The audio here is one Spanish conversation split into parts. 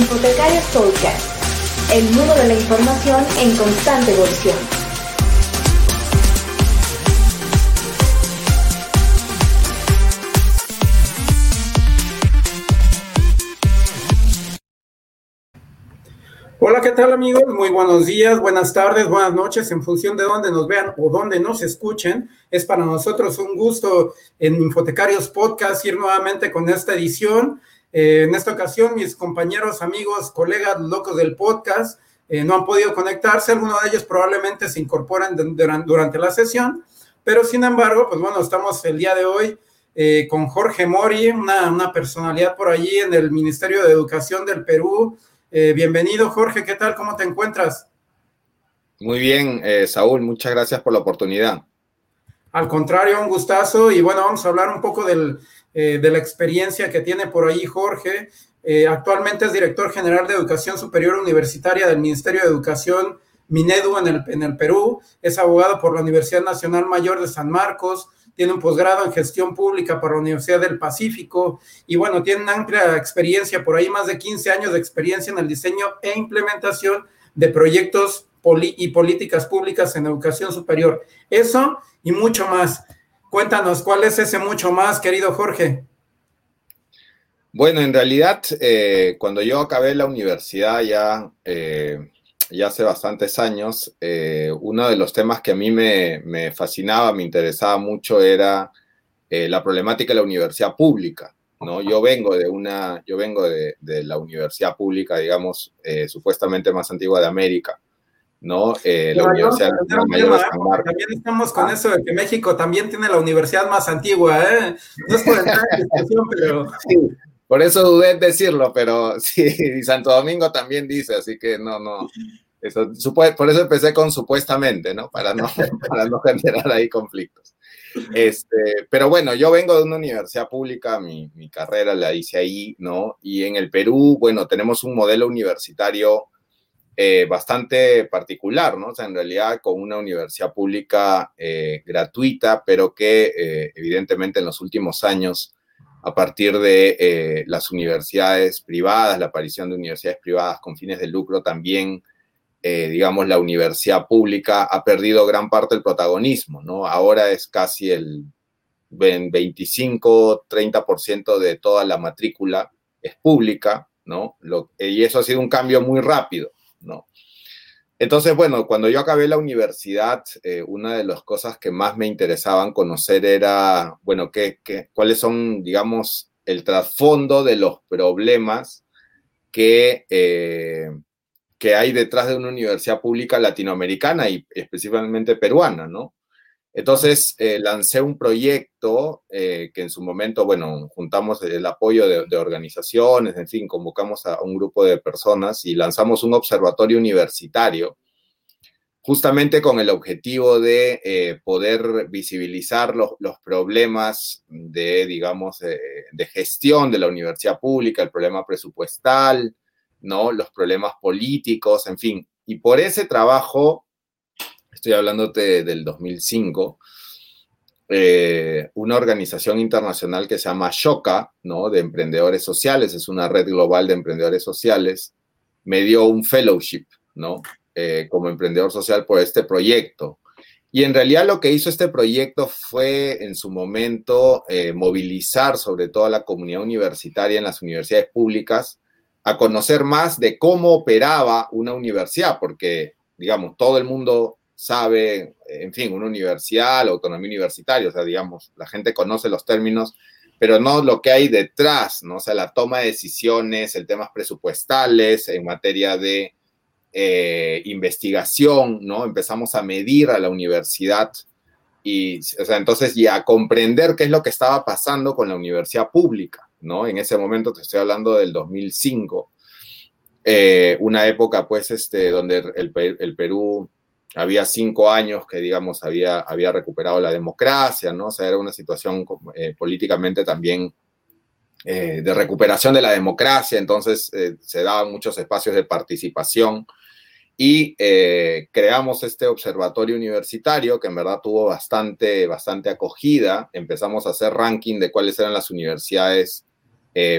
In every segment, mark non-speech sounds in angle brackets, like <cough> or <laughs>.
Infotecarios Podcast, el mundo de la información en constante evolución. Hola, ¿qué tal amigos? Muy buenos días, buenas tardes, buenas noches, en función de dónde nos vean o dónde nos escuchen. Es para nosotros un gusto en Infotecarios Podcast ir nuevamente con esta edición. Eh, en esta ocasión, mis compañeros, amigos, colegas locos del podcast eh, no han podido conectarse. Algunos de ellos probablemente se incorporan durante la sesión, pero sin embargo, pues bueno, estamos el día de hoy eh, con Jorge Mori, una, una personalidad por allí en el Ministerio de Educación del Perú eh, bienvenido, Jorge, ¿qué tal? ¿Cómo te encuentras? Muy bien, eh, Saúl, muchas gracias por la oportunidad. Al contrario, un gustazo y bueno, vamos a hablar un poco eh, de la experiencia que tiene por ahí Jorge. actualmente es director general de Educación Superior Universitaria del Ministerio de Educación Minedu en el, en el Perú, es abogado por la Universidad Nacional Mayor de San Marcos, tiene un posgrado en gestión pública por la Universidad del Pacífico y bueno, tiene una amplia experiencia, por ahí más de 15 años de experiencia en el diseño e implementación de proyectos y políticas públicas en educación superior. Eso y mucho más. Cuéntanos, ¿cuál es ese mucho más, querido Jorge? Bueno, en realidad, eh, cuando yo acabé la universidad ya eh, ya hace bastantes años, eh, uno de los temas que a mí me, fascinaba, me interesaba mucho era eh, la problemática de la universidad pública. ¿no? Yo vengo de una, yo vengo de, la universidad pública, digamos, eh, supuestamente más antigua de América. ¿No? la Universidad Mayor de San Marcos. También estamos con eso de que México también tiene la universidad más antigua, ¿eh? No es por entrar en discusión, pero... <laughs> Por eso dudé en decirlo, pero <laughs> sí, y Santo Domingo también dice, así que no, no. Eso, por eso empecé con supuestamente, ¿no? Para no, <laughs> para no generar ahí conflictos. Este, pero bueno, yo vengo de una universidad pública, mi, mi, carrera la hice ahí, ¿no? Y en el Perú, bueno, tenemos un modelo universitario eh, bastante particular, ¿no? O sea, en realidad con una universidad pública eh, gratuita, pero que eh, evidentemente en los últimos años a partir de las universidades privadas, la aparición de universidades privadas con fines de lucro, también, digamos, la universidad pública ha perdido gran parte del protagonismo, ¿no? Ahora es casi el 25-30% de toda la matrícula es pública, ¿no? y eso ha sido un cambio muy rápido, ¿no? Entonces, bueno, cuando yo acabé la universidad, eh, una de las cosas que más me interesaban conocer era, bueno, qué, cuáles son, digamos, el trasfondo de los problemas que, eh, que hay detrás de una universidad pública latinoamericana y específicamente peruana, ¿no? Entonces eh, lancé un proyecto que en su momento, bueno, juntamos el apoyo de, de, organizaciones, en fin, convocamos a un grupo de personas y lanzamos un observatorio universitario, justamente con el objetivo de eh, poder visibilizar los, los, problemas de, digamos, de gestión de la universidad pública, el problema presupuestal, ¿no? Los problemas políticos, en fin. Y por ese trabajo estoy hablándote del 2005, eh, una organización internacional que se llama Shoka, ¿no? De emprendedores sociales, es una red global de emprendedores sociales, me dio un fellowship, ¿no? Eh, como emprendedor social por este proyecto. Y en realidad lo que hizo este proyecto fue en su momento eh, movilizar sobre todo a la comunidad universitaria en las universidades públicas a conocer más de cómo operaba una universidad, porque, digamos, todo el mundo sabe, en fin, una universidad, la autonomía universitaria, o sea, digamos, la gente conoce los términos, pero no lo que hay detrás, ¿no? O sea, la toma de decisiones, el temas presupuestales en materia de eh, investigación, ¿no? Empezamos a medir a la universidad y, o sea, entonces ya a comprender qué es lo que estaba pasando con la universidad pública, ¿no? En ese momento te estoy hablando del 2005, eh, una época, pues, este, donde el, el Perú había cinco años que, digamos, había, había recuperado la democracia, ¿no? O sea, era una situación eh, políticamente también eh, de recuperación de la democracia, entonces eh, se daban muchos espacios de participación y creamos este observatorio universitario que en verdad tuvo bastante, bastante acogida. Empezamos a hacer ranking de cuáles eran las universidades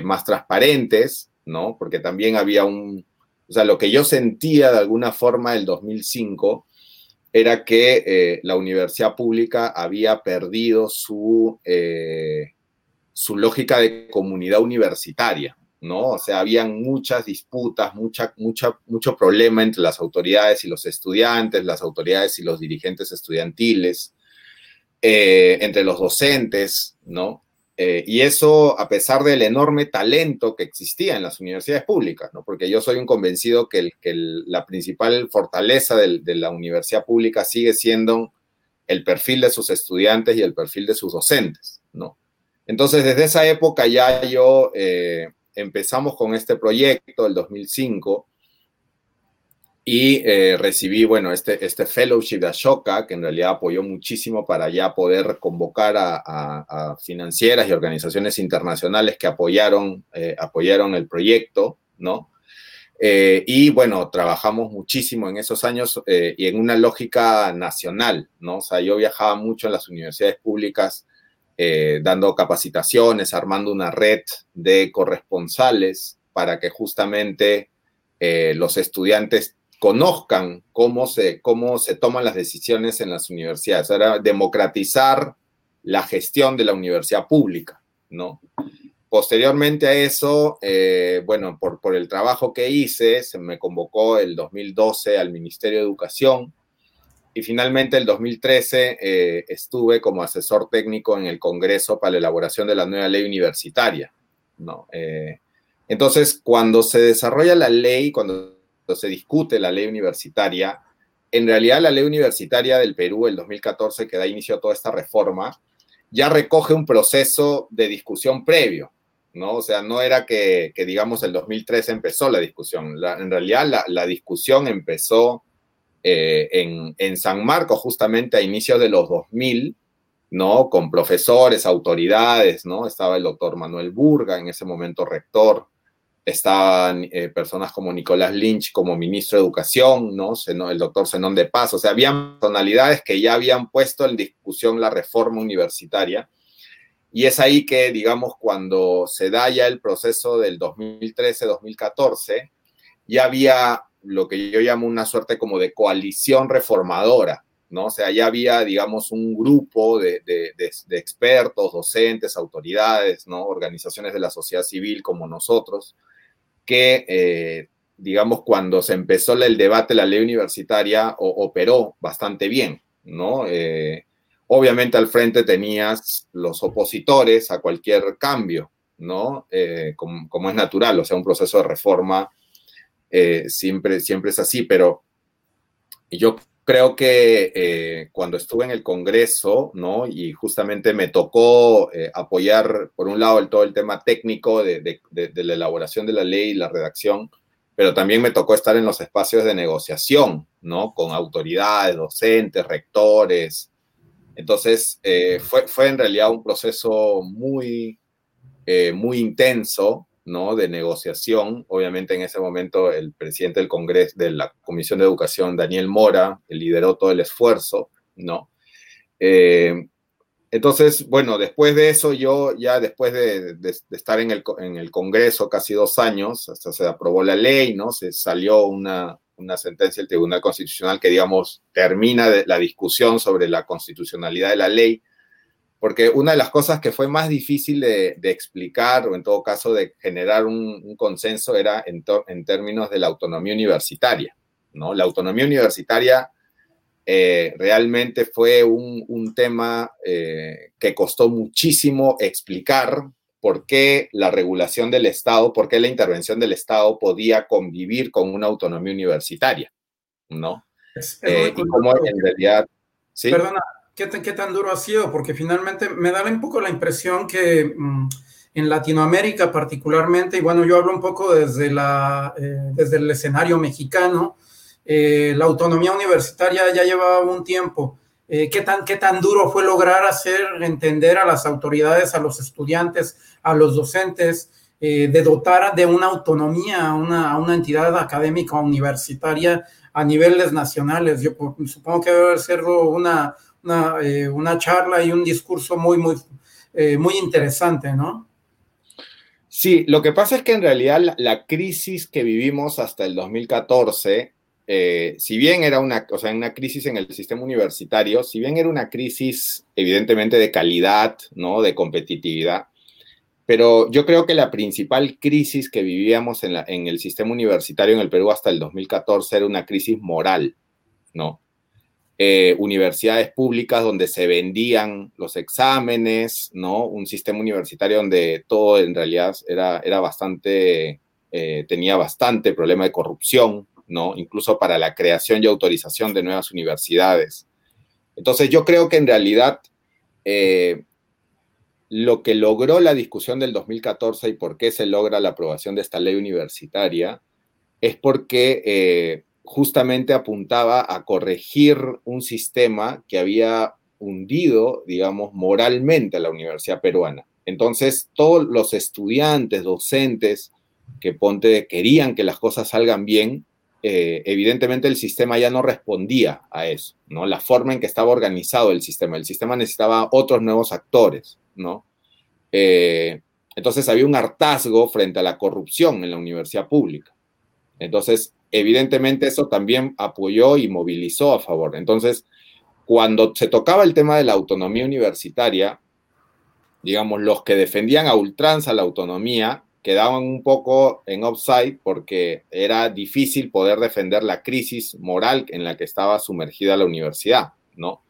más transparentes, ¿no? Porque también había un, o sea, lo que yo sentía de alguna forma el 2005 era que eh, la universidad pública había perdido su, eh, su lógica de comunidad universitaria, ¿no? O sea, habían muchas disputas, mucha, mucha, mucho problema entre las autoridades y los estudiantes, las autoridades y los dirigentes estudiantiles, eh, entre los docentes, ¿no? Eh, y eso a pesar del enorme talento que existía en las universidades públicas, ¿no? Porque yo soy un convencido que, la principal fortaleza de la universidad pública sigue siendo el perfil de sus estudiantes y el perfil de sus docentes, ¿no? Entonces, desde esa época ya yo eh, empezamos con este proyecto, el 2005, y eh, recibí, bueno, este, este fellowship de Ashoka, que en realidad apoyó muchísimo para ya poder convocar a, financieras y organizaciones internacionales que apoyaron, eh, apoyaron el proyecto, ¿no? Eh, y bueno, trabajamos muchísimo en esos años y en una lógica nacional, ¿no? O sea, yo viajaba mucho en las universidades públicas dando capacitaciones, armando una red de corresponsales para que justamente los estudiantes conozcan cómo se, cómo se toman las decisiones en las universidades. Era democratizar la gestión de la universidad pública, ¿no? Posteriormente a eso, eh, bueno, por, por el trabajo que hice, se me convocó el 2012 al Ministerio de Educación y finalmente el 2013 eh, estuve como asesor técnico en el Congreso para la elaboración de la nueva ley universitaria, ¿no? Eh, entonces, cuando se desarrolla la ley, cuando se discute la ley universitaria, en realidad la ley universitaria del Perú, el 2014, que da inicio a toda esta reforma, ya recoge un proceso de discusión previo, ¿no? O sea, no era que, digamos, el 2013 empezó la discusión. en realidad, la, discusión empezó eh, en, en, San Marcos, justamente a inicios de los 2000, ¿no? Con profesores, autoridades, ¿no? Estaba el doctor Manuel Burga, en ese momento rector estaban eh, personas como Nicolás Lynch como ministro de Educación, ¿no? el doctor Zenón de Paz, o sea, habían personalidades que ya habían puesto en discusión la reforma universitaria. Y es ahí que, digamos, cuando se da ya el proceso del 2013-2014, ya había lo que yo llamo una suerte como de coalición reformadora, ¿no? O sea, ya había, digamos, un grupo de, de, de expertos, docentes, autoridades, ¿no? Organizaciones de la sociedad civil como nosotros, que, eh, digamos, cuando se empezó el debate de la ley universitaria, operó bastante bien, ¿no? Eh, obviamente al frente tenías los opositores a cualquier cambio, ¿no? Eh, como, es natural, o sea, un proceso de reforma siempre, siempre es así, pero yo creo que cuando estuve en el Congreso, ¿no? Y justamente me tocó apoyar, por un lado, todo el tema técnico de, la elaboración de la ley y la redacción, pero también me tocó estar en los espacios de negociación, ¿no? Con autoridades, docentes, rectores. Entonces, fue, fue en realidad un proceso muy, muy intenso, ¿no? de negociación. Obviamente en ese momento el presidente del Congreso, de la Comisión de Educación, Daniel Mora, lideró todo el esfuerzo, ¿no? Eh, entonces, bueno, después de eso, yo ya después de, estar en el, en el, Congreso casi dos años, hasta se aprobó la ley, ¿no? Se salió una, una sentencia del Tribunal Constitucional que, digamos, termina la discusión sobre la constitucionalidad de la ley porque una de las cosas que fue más difícil de, explicar o en todo caso de generar un, consenso era en, términos de la autonomía universitaria, ¿no? La autonomía universitaria eh, realmente fue un, tema eh, que costó muchísimo explicar por qué la regulación del Estado, por qué la intervención del Estado podía convivir con una autonomía universitaria, ¿no? Eh, y cómo en realidad... ¿sí? Perdona, ¿Qué, tan duro ha sido? Porque finalmente me da un poco la impresión que mm, en Latinoamérica particularmente, y bueno, yo hablo un poco desde, la, eh, desde el escenario mexicano, eh, la autonomía universitaria ya llevaba un tiempo. Eh, ¿qué, tan, ¿Qué tan duro fue lograr hacer entender a las autoridades, a los estudiantes, a los docentes, de dotar de una autonomía a una, una entidad académica universitaria a niveles nacionales? Yo supongo que debe ser una, eh, una, charla y un discurso muy, muy, eh, muy interesante, ¿no? Sí, lo que pasa es que en realidad la, crisis que vivimos hasta el 2014, eh, si bien era una, o sea, una crisis en el sistema universitario, si bien era una crisis evidentemente de calidad, ¿no? De competitividad, pero yo creo que la principal crisis que vivíamos en, en el sistema universitario en el Perú hasta el 2014 era una crisis moral, ¿no? Eh, universidades públicas donde se vendían los exámenes, ¿no? Un sistema universitario donde todo en realidad era, era bastante, eh, tenía bastante problema de corrupción, ¿no? Incluso para la creación y autorización de nuevas universidades. Entonces yo creo que en realidad eh, lo que logró la discusión del 2014 y por qué se logra la aprobación de esta ley universitaria es porque justamente apuntaba a corregir un sistema que había hundido, digamos, moralmente a la universidad peruana. Entonces, todos los estudiantes, docentes que ponte, querían que las cosas salgan bien, eh, evidentemente el sistema ya no respondía a eso, ¿no? La forma en que estaba organizado el sistema. El sistema necesitaba otros nuevos actores, ¿no? Eh, entonces había un hartazgo frente a la corrupción en la universidad pública. Entonces, evidentemente eso también apoyó y movilizó a favor. Entonces, cuando se tocaba el tema de la autonomía universitaria, digamos, los que defendían a ultranza la autonomía quedaban un poco en offside porque era difícil poder defender la crisis moral en la que estaba sumergida la universidad, ¿no?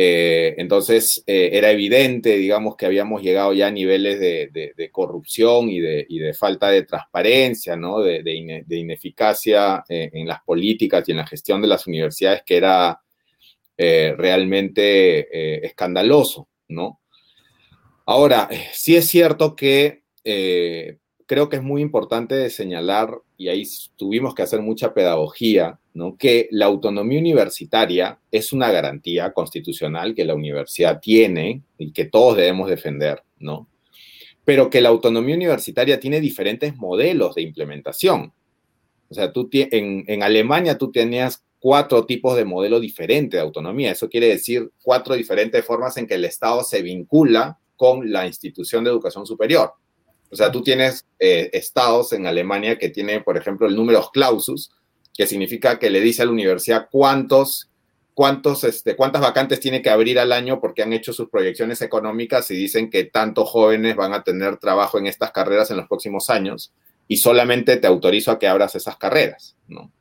Eh, entonces eh, era evidente, digamos, que habíamos llegado ya a niveles de, corrupción y, de, falta de transparencia, ¿no? de, ineficacia eh, en las políticas y en la gestión de las universidades que era realmente escandaloso, ¿no? Ahora, sí es cierto que creo que es muy importante señalar, y ahí tuvimos que hacer mucha pedagogía, que la autonomía universitaria es una garantía constitucional que la universidad tiene y que todos debemos defender, ¿no? pero que la autonomía universitaria tiene diferentes modelos de implementación. O sea, tú en, en Alemania tú tenías cuatro tipos de modelo diferente de autonomía. Eso quiere decir cuatro diferentes formas en que el Estado se vincula con la institución de educación superior. O sea, tú tienes eh, estados en Alemania que tienen, por ejemplo, el número clausus, que significa que le dice a la universidad cuántos, cuántos, este, cuántas vacantes tiene que abrir al año porque han hecho sus proyecciones económicas y dicen que tantos jóvenes van a tener trabajo en estas carreras en los próximos años y solamente te autorizo a que abras esas carreras, ¿no?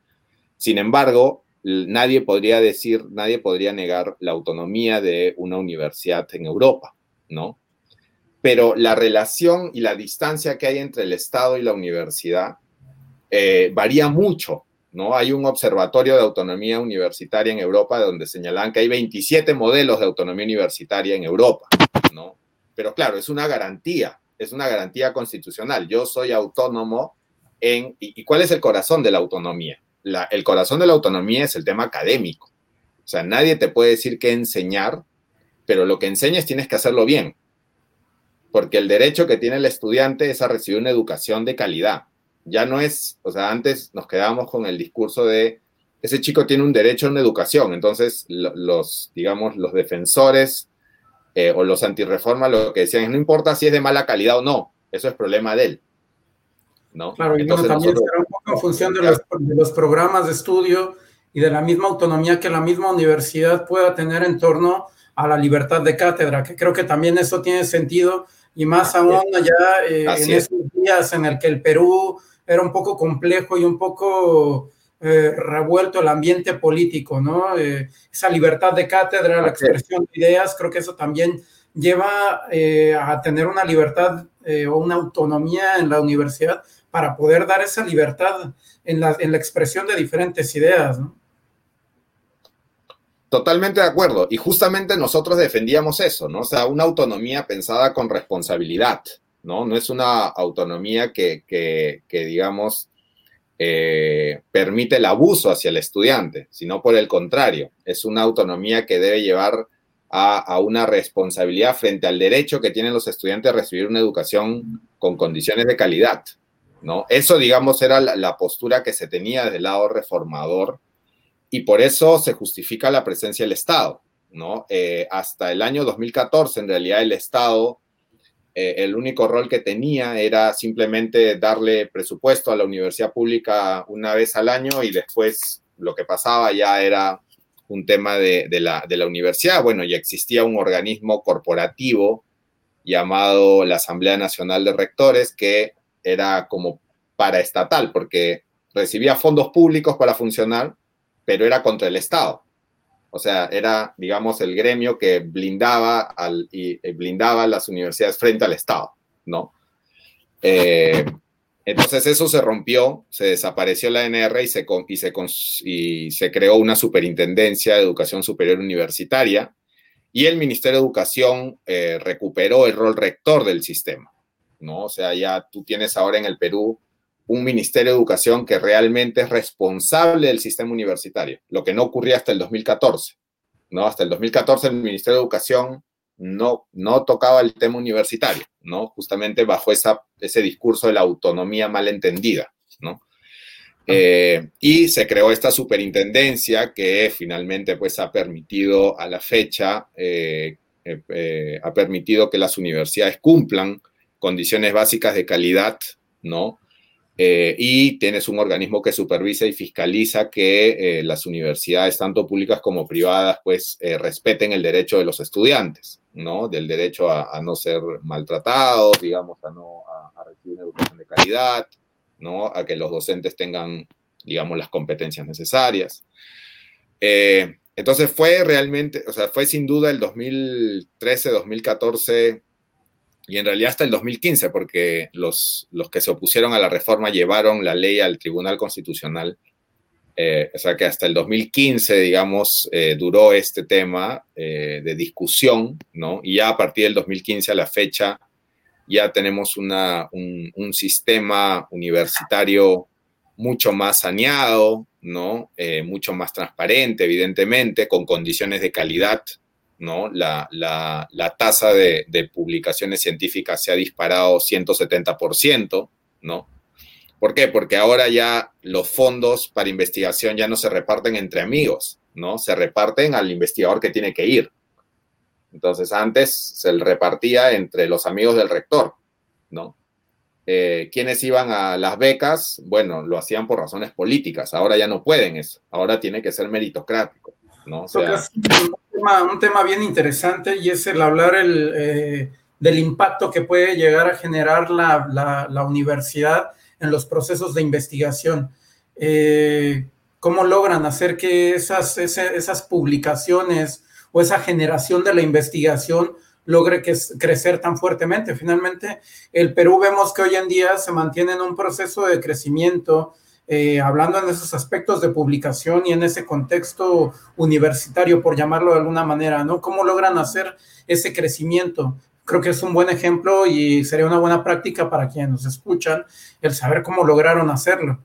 Sin embargo, nadie podría decir, nadie podría negar la autonomía de una universidad en Europa, ¿no? pero la relación y la distancia que hay entre el Estado y la universidad eh, varía mucho. ¿No? Hay un observatorio de autonomía universitaria en Europa donde señalan que hay 27 modelos de autonomía universitaria en Europa. ¿no? Pero claro, es una garantía, es una garantía constitucional. Yo soy autónomo en... ¿Y, cuál es el corazón de la autonomía? el corazón de la autonomía es el tema académico. O sea, nadie te puede decir qué enseñar, pero lo que enseñes tienes que hacerlo bien porque el derecho que tiene el estudiante es a recibir una educación de calidad. Ya no es, o sea, antes nos quedábamos con el discurso de ese chico tiene un derecho a una educación, entonces los, digamos, los defensores eh, o los antirreformas lo que decían es no importa si es de mala calidad o no, eso es problema de él. ¿no? Claro, y entonces, también será un poco en función de los, de los programas de estudio y de la misma autonomía que la misma universidad pueda tener en torno a la libertad de cátedra, que creo que también eso tiene sentido y más aún allá eh, en esos días en el que el Perú era un poco complejo y un poco eh, revuelto el ambiente político, ¿no? Eh, esa libertad de cátedra, la expresión de ideas, creo que eso también lleva a tener una libertad o una autonomía en la universidad para poder dar esa libertad en la, en la expresión de diferentes ideas, ¿no? Totalmente de acuerdo. Y justamente nosotros defendíamos eso, ¿no? O sea, una autonomía pensada con responsabilidad, ¿no? No es una autonomía que, digamos, eh, permite el abuso hacia el estudiante, sino por el contrario, es una autonomía que debe llevar a, una responsabilidad frente al derecho que tienen los estudiantes a recibir una educación con condiciones de calidad, ¿no? Eso, digamos, era la, la postura que se tenía desde el lado reformador y por eso se justifica la presencia del Estado, ¿no? Eh, hasta el año 2014, en realidad, el Estado eh, el único rol que tenía era simplemente darle presupuesto a la universidad pública una vez al año y después lo que pasaba ya era un tema de, la, de la universidad. Bueno, ya existía un organismo corporativo llamado la Asamblea Nacional de Rectores que era como paraestatal porque recibía fondos públicos para funcionar, pero era contra el Estado. O sea, era, digamos, el gremio que blindaba, al, y, eh, blindaba las universidades frente al Estado, ¿no? Eh, entonces eso se rompió, se desapareció la NR y se, y se, y se creó una superintendencia de educación superior universitaria y el Ministerio de Educación eh, recuperó el rol rector del sistema, ¿no? O sea, ya tú tienes ahora en el Perú un Ministerio de Educación que realmente es responsable del sistema universitario, lo que no ocurría hasta el 2014. ¿no? Hasta el 2014 el Ministerio de Educación no, no tocaba el tema universitario, ¿no? justamente bajo esa, ese discurso de la autonomía malentendida. ¿no? Eh, y se creó esta superintendencia que finalmente pues, ha permitido a la fecha, eh, eh, ha permitido que las universidades cumplan condiciones básicas de calidad, ¿no? Eh, y tienes un organismo que supervisa y fiscaliza que eh, las universidades, tanto públicas como privadas, pues eh, respeten el derecho de los estudiantes, ¿no? Del derecho a, no ser maltratados, digamos, a no a, recibir una educación de calidad, ¿no? A que los docentes tengan, digamos, las competencias necesarias. entonces fue realmente, o sea, fue sin duda el 2013, 2014 y en realidad hasta el 2015, porque los, los que se opusieron a la reforma llevaron la ley al Tribunal Constitucional. Eh, o sea que hasta el 2015, digamos, eh, duró este tema eh, de discusión, ¿no? Y ya a partir del 2015 a la fecha, ya tenemos una, un, un, sistema universitario mucho más saneado, ¿no? mucho más transparente, evidentemente, con condiciones de calidad ¿no? La, tasa de, publicaciones científicas se ha disparado 170%, ¿no? ¿Por qué? Porque ahora ya los fondos para investigación ya no se reparten entre amigos, ¿no? Se reparten al investigador que tiene que ir. Entonces, antes se repartía entre los amigos del rector, ¿no? Eh, ¿Quiénes iban a las becas? Bueno, lo hacían por razones políticas, ahora ya no pueden eso, ahora tiene que ser meritocrático, ¿no? O sea, un tema bien interesante y es el hablar el, eh, del impacto que puede llegar a generar la, la, universidad en los procesos de investigación. Eh, ¿Cómo logran hacer que esas, esas, publicaciones o esa generación de la investigación logre que, crecer tan fuertemente? Finalmente, el Perú vemos que hoy en día se mantiene en un proceso de crecimiento eh, hablando en esos aspectos de publicación y en ese contexto universitario, por llamarlo de alguna manera, ¿no? ¿Cómo logran hacer ese crecimiento? Creo que es un buen ejemplo y sería una buena práctica para quienes nos escuchan el saber cómo lograron hacerlo.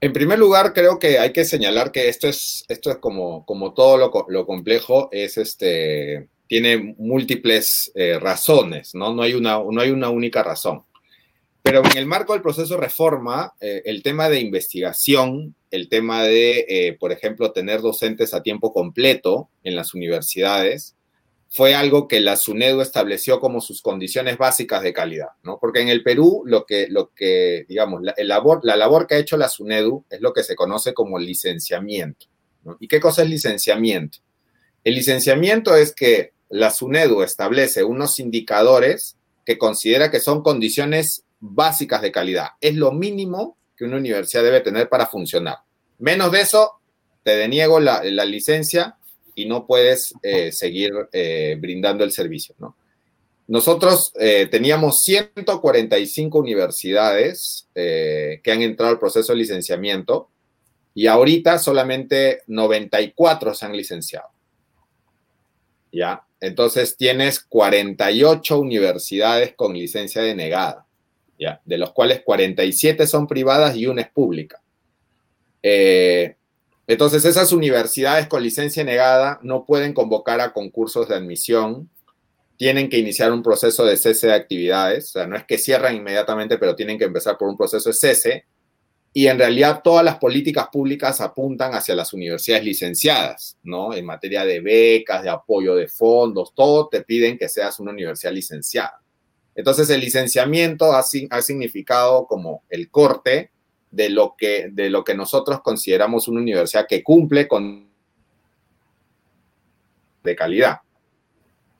En primer lugar, creo que hay que señalar que esto es, esto es como, como todo lo, lo complejo, es este, tiene múltiples eh, razones, ¿no? No hay, una, no hay una única razón. Pero en el marco del proceso reforma, eh, el tema de investigación, el tema de, eh, por ejemplo, tener docentes a tiempo completo en las universidades, fue algo que la SUNEDU estableció como sus condiciones básicas de calidad, ¿no? Porque en el Perú, lo que, lo que digamos, la, labor, la labor que ha hecho la SUNEDU es lo que se conoce como licenciamiento. ¿Y qué cosa es licenciamiento? El licenciamiento es que la SUNEDU establece unos indicadores que considera que son condiciones básicas de calidad. Es lo mínimo que una universidad debe tener para funcionar. Menos de eso, te deniego la, licencia y no puedes eh, seguir eh, brindando el servicio. Nosotros eh, teníamos 145 universidades que han entrado al proceso de licenciamiento y ahorita solamente 94 se han licenciado. ¿Ya? Entonces tienes 48 universidades con licencia denegada de los cuales 47 son privadas y una es pública. Eh, entonces, esas universidades con licencia negada no pueden convocar a concursos de admisión, tienen que iniciar un proceso de cese de actividades, o sea, no es que cierran inmediatamente, pero tienen que empezar por un proceso de cese, y en realidad todas las políticas públicas apuntan hacia las universidades licenciadas, ¿no? En materia de becas, de apoyo de fondos, todo te piden que seas una universidad licenciada. Entonces el licenciamiento ha, significado como el corte de lo, que, de lo que nosotros consideramos una universidad que cumple con de calidad.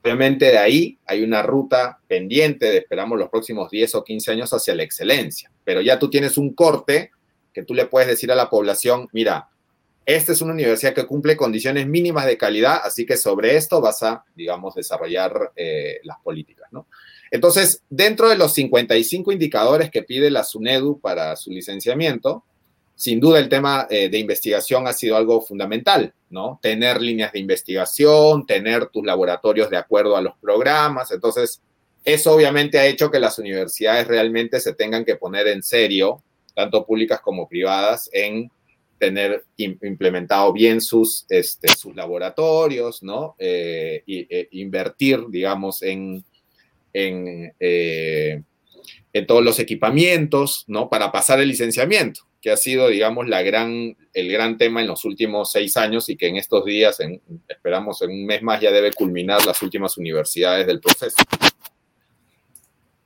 Obviamente de ahí hay una ruta pendiente de, esperamos, los próximos 10 o 15 años hacia la excelencia, pero ya tú tienes un corte que tú le puedes decir a la población, mira, esta es una universidad que cumple condiciones mínimas de calidad, así que sobre esto vas a, digamos, desarrollar eh, las políticas, ¿no? Entonces, dentro de los 55 indicadores que pide la SUNEDU para su licenciamiento, sin duda el tema eh, de investigación ha sido algo fundamental, ¿no? Tener líneas de investigación, tener tus laboratorios de acuerdo a los programas. Entonces, eso obviamente ha hecho que las universidades realmente se tengan que poner en serio, tanto públicas como privadas, en tener implementado bien sus, este, sus laboratorios, ¿no? Eh, y, e invertir, digamos, en, en, eh, en todos los equipamientos, ¿no? Para pasar el licenciamiento que ha sido, digamos, la gran, el gran tema en los últimos seis años y que en estos días, esperamos en un mes más, ya debe culminar las últimas universidades del proceso.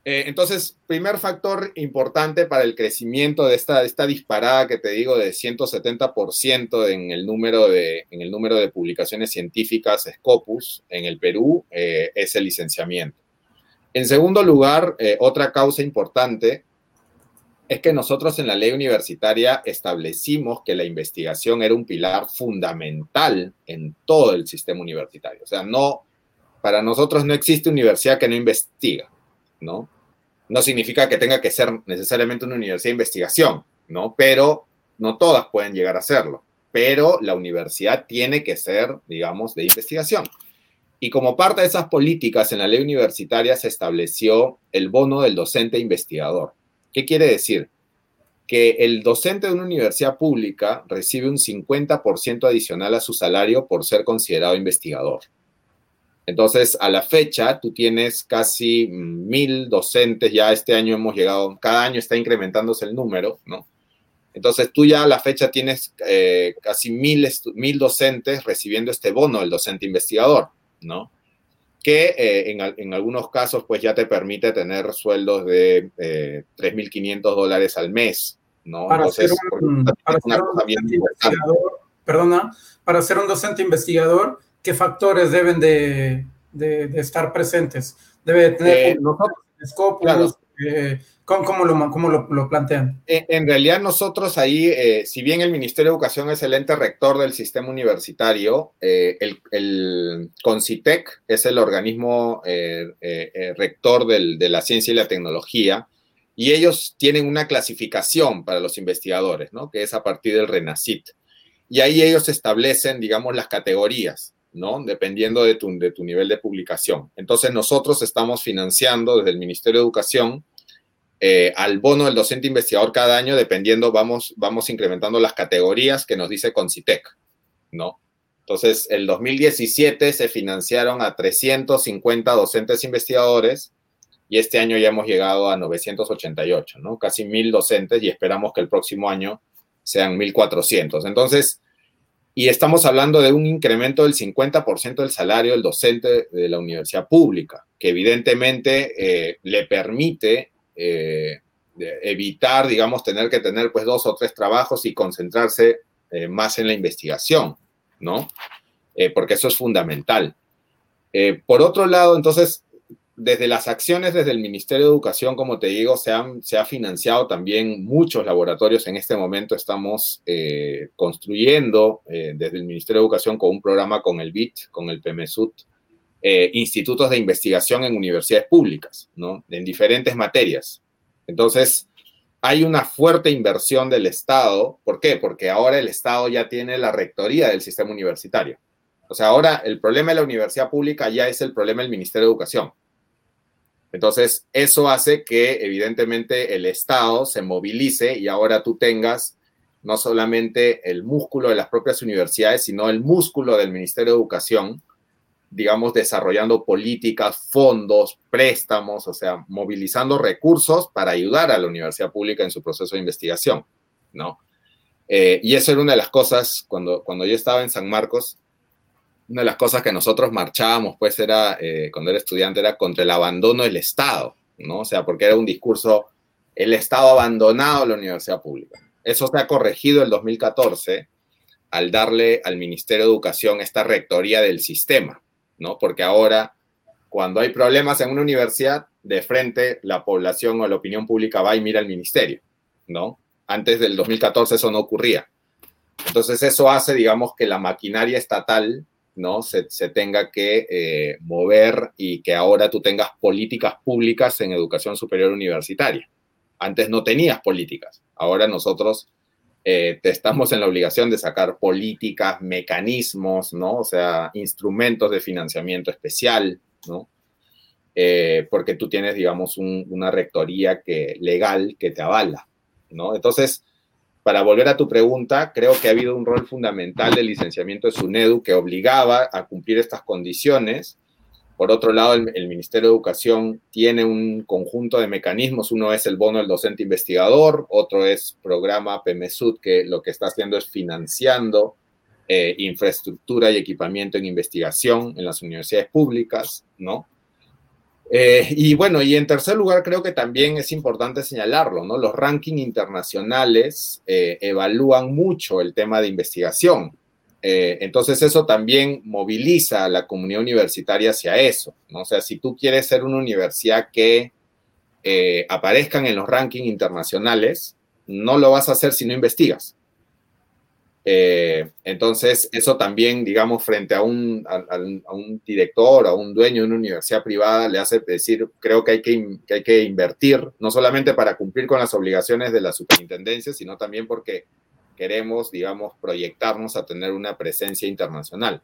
Eh, entonces, primer factor importante para el crecimiento de esta, esta disparada que te digo de 170% en el, número de, en el número de publicaciones científicas Scopus en el Perú eh, es el licenciamiento. En segundo lugar, eh, otra causa importante es que nosotros en la ley universitaria establecimos que la investigación era un pilar fundamental en todo el sistema universitario. O sea, no, para nosotros no existe universidad que no investiga, ¿no? No significa que tenga que ser necesariamente una universidad de investigación, ¿no? Pero no todas pueden llegar a serlo. Pero la universidad tiene que ser, digamos, de investigación. Y como parte de esas políticas en la ley universitaria se estableció el bono del docente investigador. ¿Qué quiere decir? Que el docente de una universidad pública recibe un 50% adicional a su salario por ser considerado investigador. Entonces, a la fecha, tú tienes casi mil docentes, ya este año hemos llegado, cada año está incrementándose el número, ¿no? Entonces, tú ya a la fecha tienes eh, casi mil, mil docentes recibiendo este bono del docente investigador, ¿no? que eh, en, algunos casos pues ya te permite tener sueldos de eh, 3.500 dólares al mes, ¿no? Para ser un, docente investigador, perdona, para ser un docente investigador, ¿qué factores deben de, estar presentes? Debe tener eh, nosotros, ¿Cómo, lo, plantean? En, realidad nosotros ahí, eh, si bien el Ministerio de Educación es el ente rector del sistema universitario, eh, el, CONCITEC es el organismo eh, rector de la ciencia y la tecnología, y ellos tienen una clasificación para los investigadores, ¿no? que es a partir del RENACIT. Y ahí ellos establecen, digamos, las categorías. ¿no? Dependiendo de tu, de tu nivel de publicación. Entonces, nosotros estamos financiando desde el Ministerio de Educación eh, al bono del docente investigador cada año, dependiendo, vamos, vamos incrementando las categorías que nos dice Concitec, ¿no? Entonces, el 2017 se financiaron a 350 docentes investigadores y este año ya hemos llegado a 988, ¿no? Casi mil docentes y esperamos que el próximo año sean 1400. Entonces, y estamos hablando de un incremento del 50% del salario del docente de la universidad pública, que evidentemente eh, le permite eh, evitar, digamos, tener que tener pues dos o tres trabajos y concentrarse eh, más en la investigación, ¿no? Eh, porque eso es fundamental. por otro lado, entonces, desde las acciones desde el Ministerio de Educación, como te digo, se, han, se ha financiado también muchos laboratorios. En este momento estamos construyendo desde el Ministerio de Educación con un programa con el BIT, con el PMSUT, eh, institutos de investigación en universidades públicas, ¿no? En diferentes materias. Entonces, hay una fuerte inversión del Estado. ¿Por qué? Porque ahora el Estado ya tiene la rectoría del sistema universitario. O sea, ahora el problema de la universidad pública ya es el problema del Ministerio de Educación. Entonces, eso hace que evidentemente el Estado se movilice y ahora tú tengas no solamente el músculo de las propias universidades, sino el músculo del Ministerio de Educación digamos, desarrollando políticas, fondos, préstamos, o sea, movilizando recursos para ayudar a la universidad pública en su proceso de investigación, ¿no? Eh, y eso era una de las cosas, cuando, cuando yo estaba en San Marcos, una de las cosas que nosotros marchábamos, pues, era, eh, cuando era estudiante, era contra el abandono del Estado ¿no? O sea, porque era un discurso, el Estado abandonado a la universidad pública. Eso se ha corregido el 2014 al darle al Ministerio de Educación esta rectoría del sistema, ¿no? Porque ahora, cuando hay problemas en una universidad, de frente la población o la opinión pública va y mira al ministerio, ¿no? Antes del 2014 eso no ocurría. Entonces eso hace, digamos, que la maquinaria estatal, ¿no? Se, tenga que eh, mover y que ahora tú tengas políticas públicas en educación superior universitaria. Antes no tenías políticas. Ahora nosotros eh, estamos en la obligación de sacar políticas, mecanismos, ¿no? O sea, instrumentos de financiamiento especial, ¿no? Eh, porque tú tienes, digamos, una rectoría que, legal que te avala, ¿no? Entonces, para volver a tu pregunta, creo que ha habido un rol fundamental del licenciamiento de SUNEDU que obligaba a cumplir estas condiciones por otro lado, el, Ministerio de Educación tiene un conjunto de mecanismos. Uno es el bono del docente investigador, otro es programa PMSUD, que lo que está haciendo es financiando eh, infraestructura y equipamiento en investigación en las universidades públicas, ¿no? Eh, y bueno, y en tercer lugar, creo que también es importante señalarlo, ¿no? Los rankings internacionales eh, evalúan mucho el tema de investigación. Eh, entonces eso también moviliza a la comunidad universitaria hacia eso, ¿no? O sea, si tú quieres ser una universidad que eh, aparezcan en los rankings internacionales, no lo vas a hacer si no investigas. Eh, entonces, eso también, digamos, frente a un, a, un, director, a un dueño de una universidad privada, le hace decir, creo que hay que, que hay que invertir, no solamente para cumplir con las obligaciones de la superintendencia, sino también porque queremos, digamos, proyectarnos a tener una presencia internacional.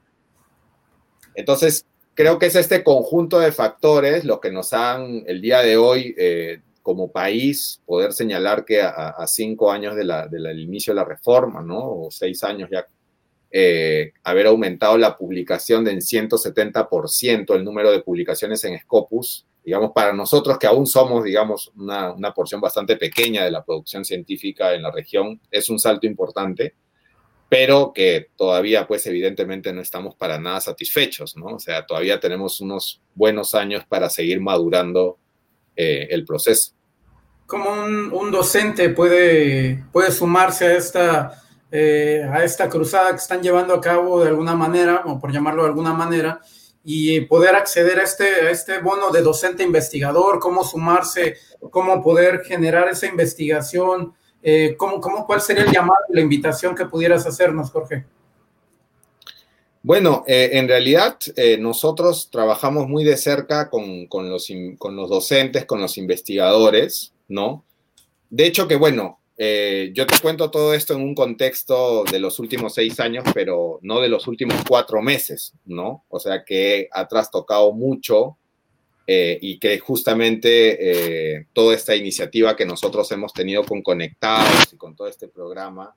Entonces, creo que es este conjunto de factores lo que nos han el día de hoy eh, como país poder señalar que a, cinco años del inicio de la reforma, ¿no? O seis años ya, eh, haber aumentado la publicación de en 170% el número de publicaciones en Scopus, digamos, para nosotros que aún somos, digamos, una, una, porción bastante pequeña de la producción científica en la región, es un salto importante, pero que todavía, pues, evidentemente no estamos para nada satisfechos, ¿no? O sea, todavía tenemos unos buenos años para seguir madurando eh, el proceso. ¿Cómo un, un, docente puede, puede sumarse a esta, eh, a esta cruzada que están llevando a cabo de alguna manera, o por llamarlo de alguna manera, y poder acceder a este, este bono de docente investigador, cómo sumarse, cómo poder generar esa investigación, eh, cómo, cómo, cuál sería el llamado, la invitación que pudieras hacernos, Jorge. Bueno, eh, en realidad eh, nosotros trabajamos muy de cerca con, con, los, con los docentes, con los investigadores, ¿no? De hecho que, bueno, eh, yo te cuento todo esto en un contexto de los últimos seis años, pero no de los últimos cuatro meses, ¿no? O sea que ha trastocado mucho eh, y que justamente eh, toda esta iniciativa que nosotros hemos tenido con Conectados y con todo este programa,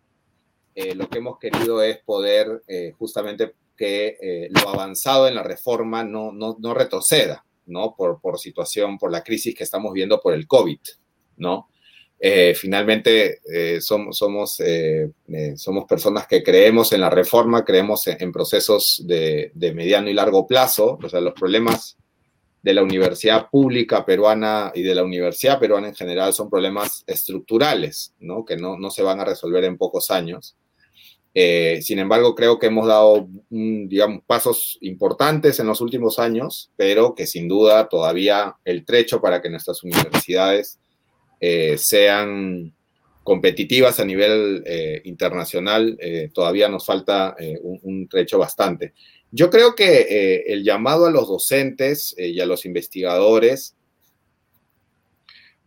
lo que hemos querido es poder justamente que lo avanzado en la reforma no, no, no retroceda, ¿no? Por, por situación, por la crisis que estamos viendo por el COVID, ¿no? Eh, finalmente eh, somos, somos, eh, somos personas que creemos en la reforma, creemos en, procesos de, mediano y largo plazo, o sea, los problemas de la universidad pública peruana y de la universidad peruana en general son problemas estructurales, ¿no? que no, no se van a resolver en pocos años. sin embargo, creo que hemos dado, digamos, pasos importantes en los últimos años, pero que sin duda todavía el trecho para que nuestras universidades eh, sean competitivas a nivel eh, internacional, eh, todavía nos falta un, trecho bastante. Yo creo que el llamado a los docentes y a los investigadores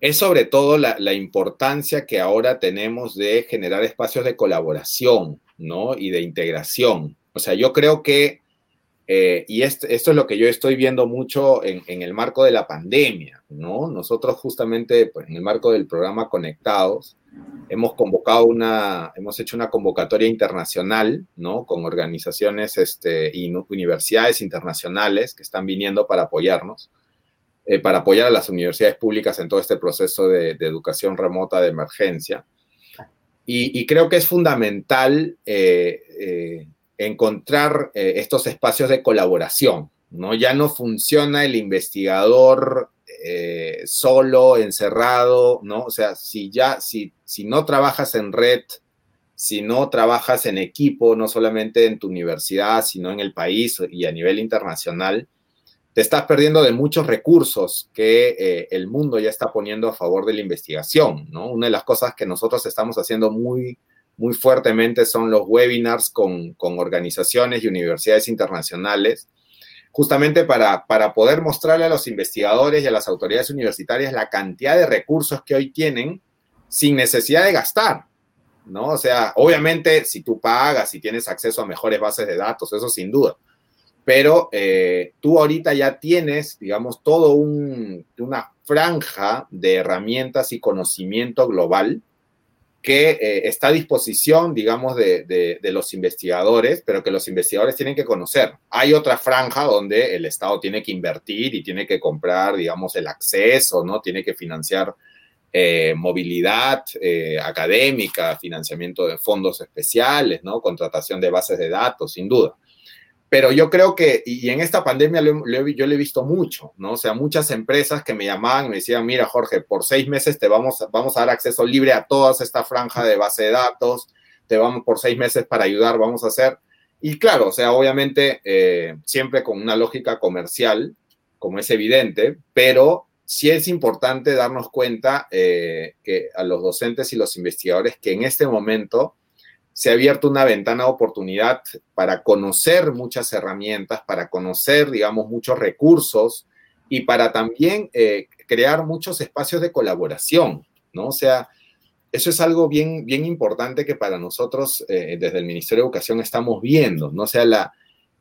es sobre todo la, la, importancia que ahora tenemos de generar espacios de colaboración, ¿no? Y de integración. O sea, yo creo que eh, y esto, es lo que yo estoy viendo mucho en, el marco de la pandemia, ¿no? Nosotros justamente pues, en el marco del programa Conectados hemos convocado una, hemos hecho una convocatoria internacional, ¿no? Con organizaciones este, y universidades internacionales que están viniendo para apoyarnos, eh, para apoyar a las universidades públicas en todo este proceso de, educación remota de emergencia. Y, creo que es fundamental eh, encontrar eh, estos espacios de colaboración, ¿no? Ya no funciona el investigador eh, solo, encerrado, ¿no? O sea, si ya, si, si no trabajas en red, si no trabajas en equipo, no solamente en tu universidad, sino en el país y a nivel internacional, te estás perdiendo de muchos recursos que eh, el mundo ya está poniendo a favor de la investigación, ¿no? Una de las cosas que nosotros estamos haciendo muy, muy fuertemente son los webinars con, con organizaciones y universidades internacionales, justamente para, para poder mostrarle a los investigadores y a las autoridades universitarias la cantidad de recursos que hoy tienen sin necesidad de gastar, ¿no? O sea, obviamente si tú pagas, si tienes acceso a mejores bases de datos, eso sin duda, pero eh, tú ahorita ya tienes, digamos, todo una franja de herramientas y conocimiento global que eh, está a disposición, digamos, de, los investigadores, pero que los investigadores tienen que conocer. Hay otra franja donde el Estado tiene que invertir y tiene que comprar, digamos, el acceso, ¿no? Tiene que financiar eh, movilidad académica, financiamiento de fondos especiales, ¿no? Contratación de bases de datos, sin duda pero yo creo que, y en esta pandemia yo le he visto mucho, ¿no? O sea, muchas empresas que me llamaban me decían, mira, Jorge, por seis meses te vamos, vamos a dar acceso libre a toda esta franja de base de datos, te vamos por seis meses para ayudar, vamos a hacer. Y claro, o sea, obviamente, eh, siempre con una lógica comercial, como es evidente, pero sí es importante darnos cuenta eh, que a los docentes y los investigadores que en este momento se ha abierto una ventana de oportunidad para conocer muchas herramientas, para conocer, digamos, muchos recursos y para también eh, crear muchos espacios de colaboración, ¿no? O sea, eso es algo bien, bien importante que para nosotros eh, desde el Ministerio de Educación estamos viendo, ¿no? O sea, la,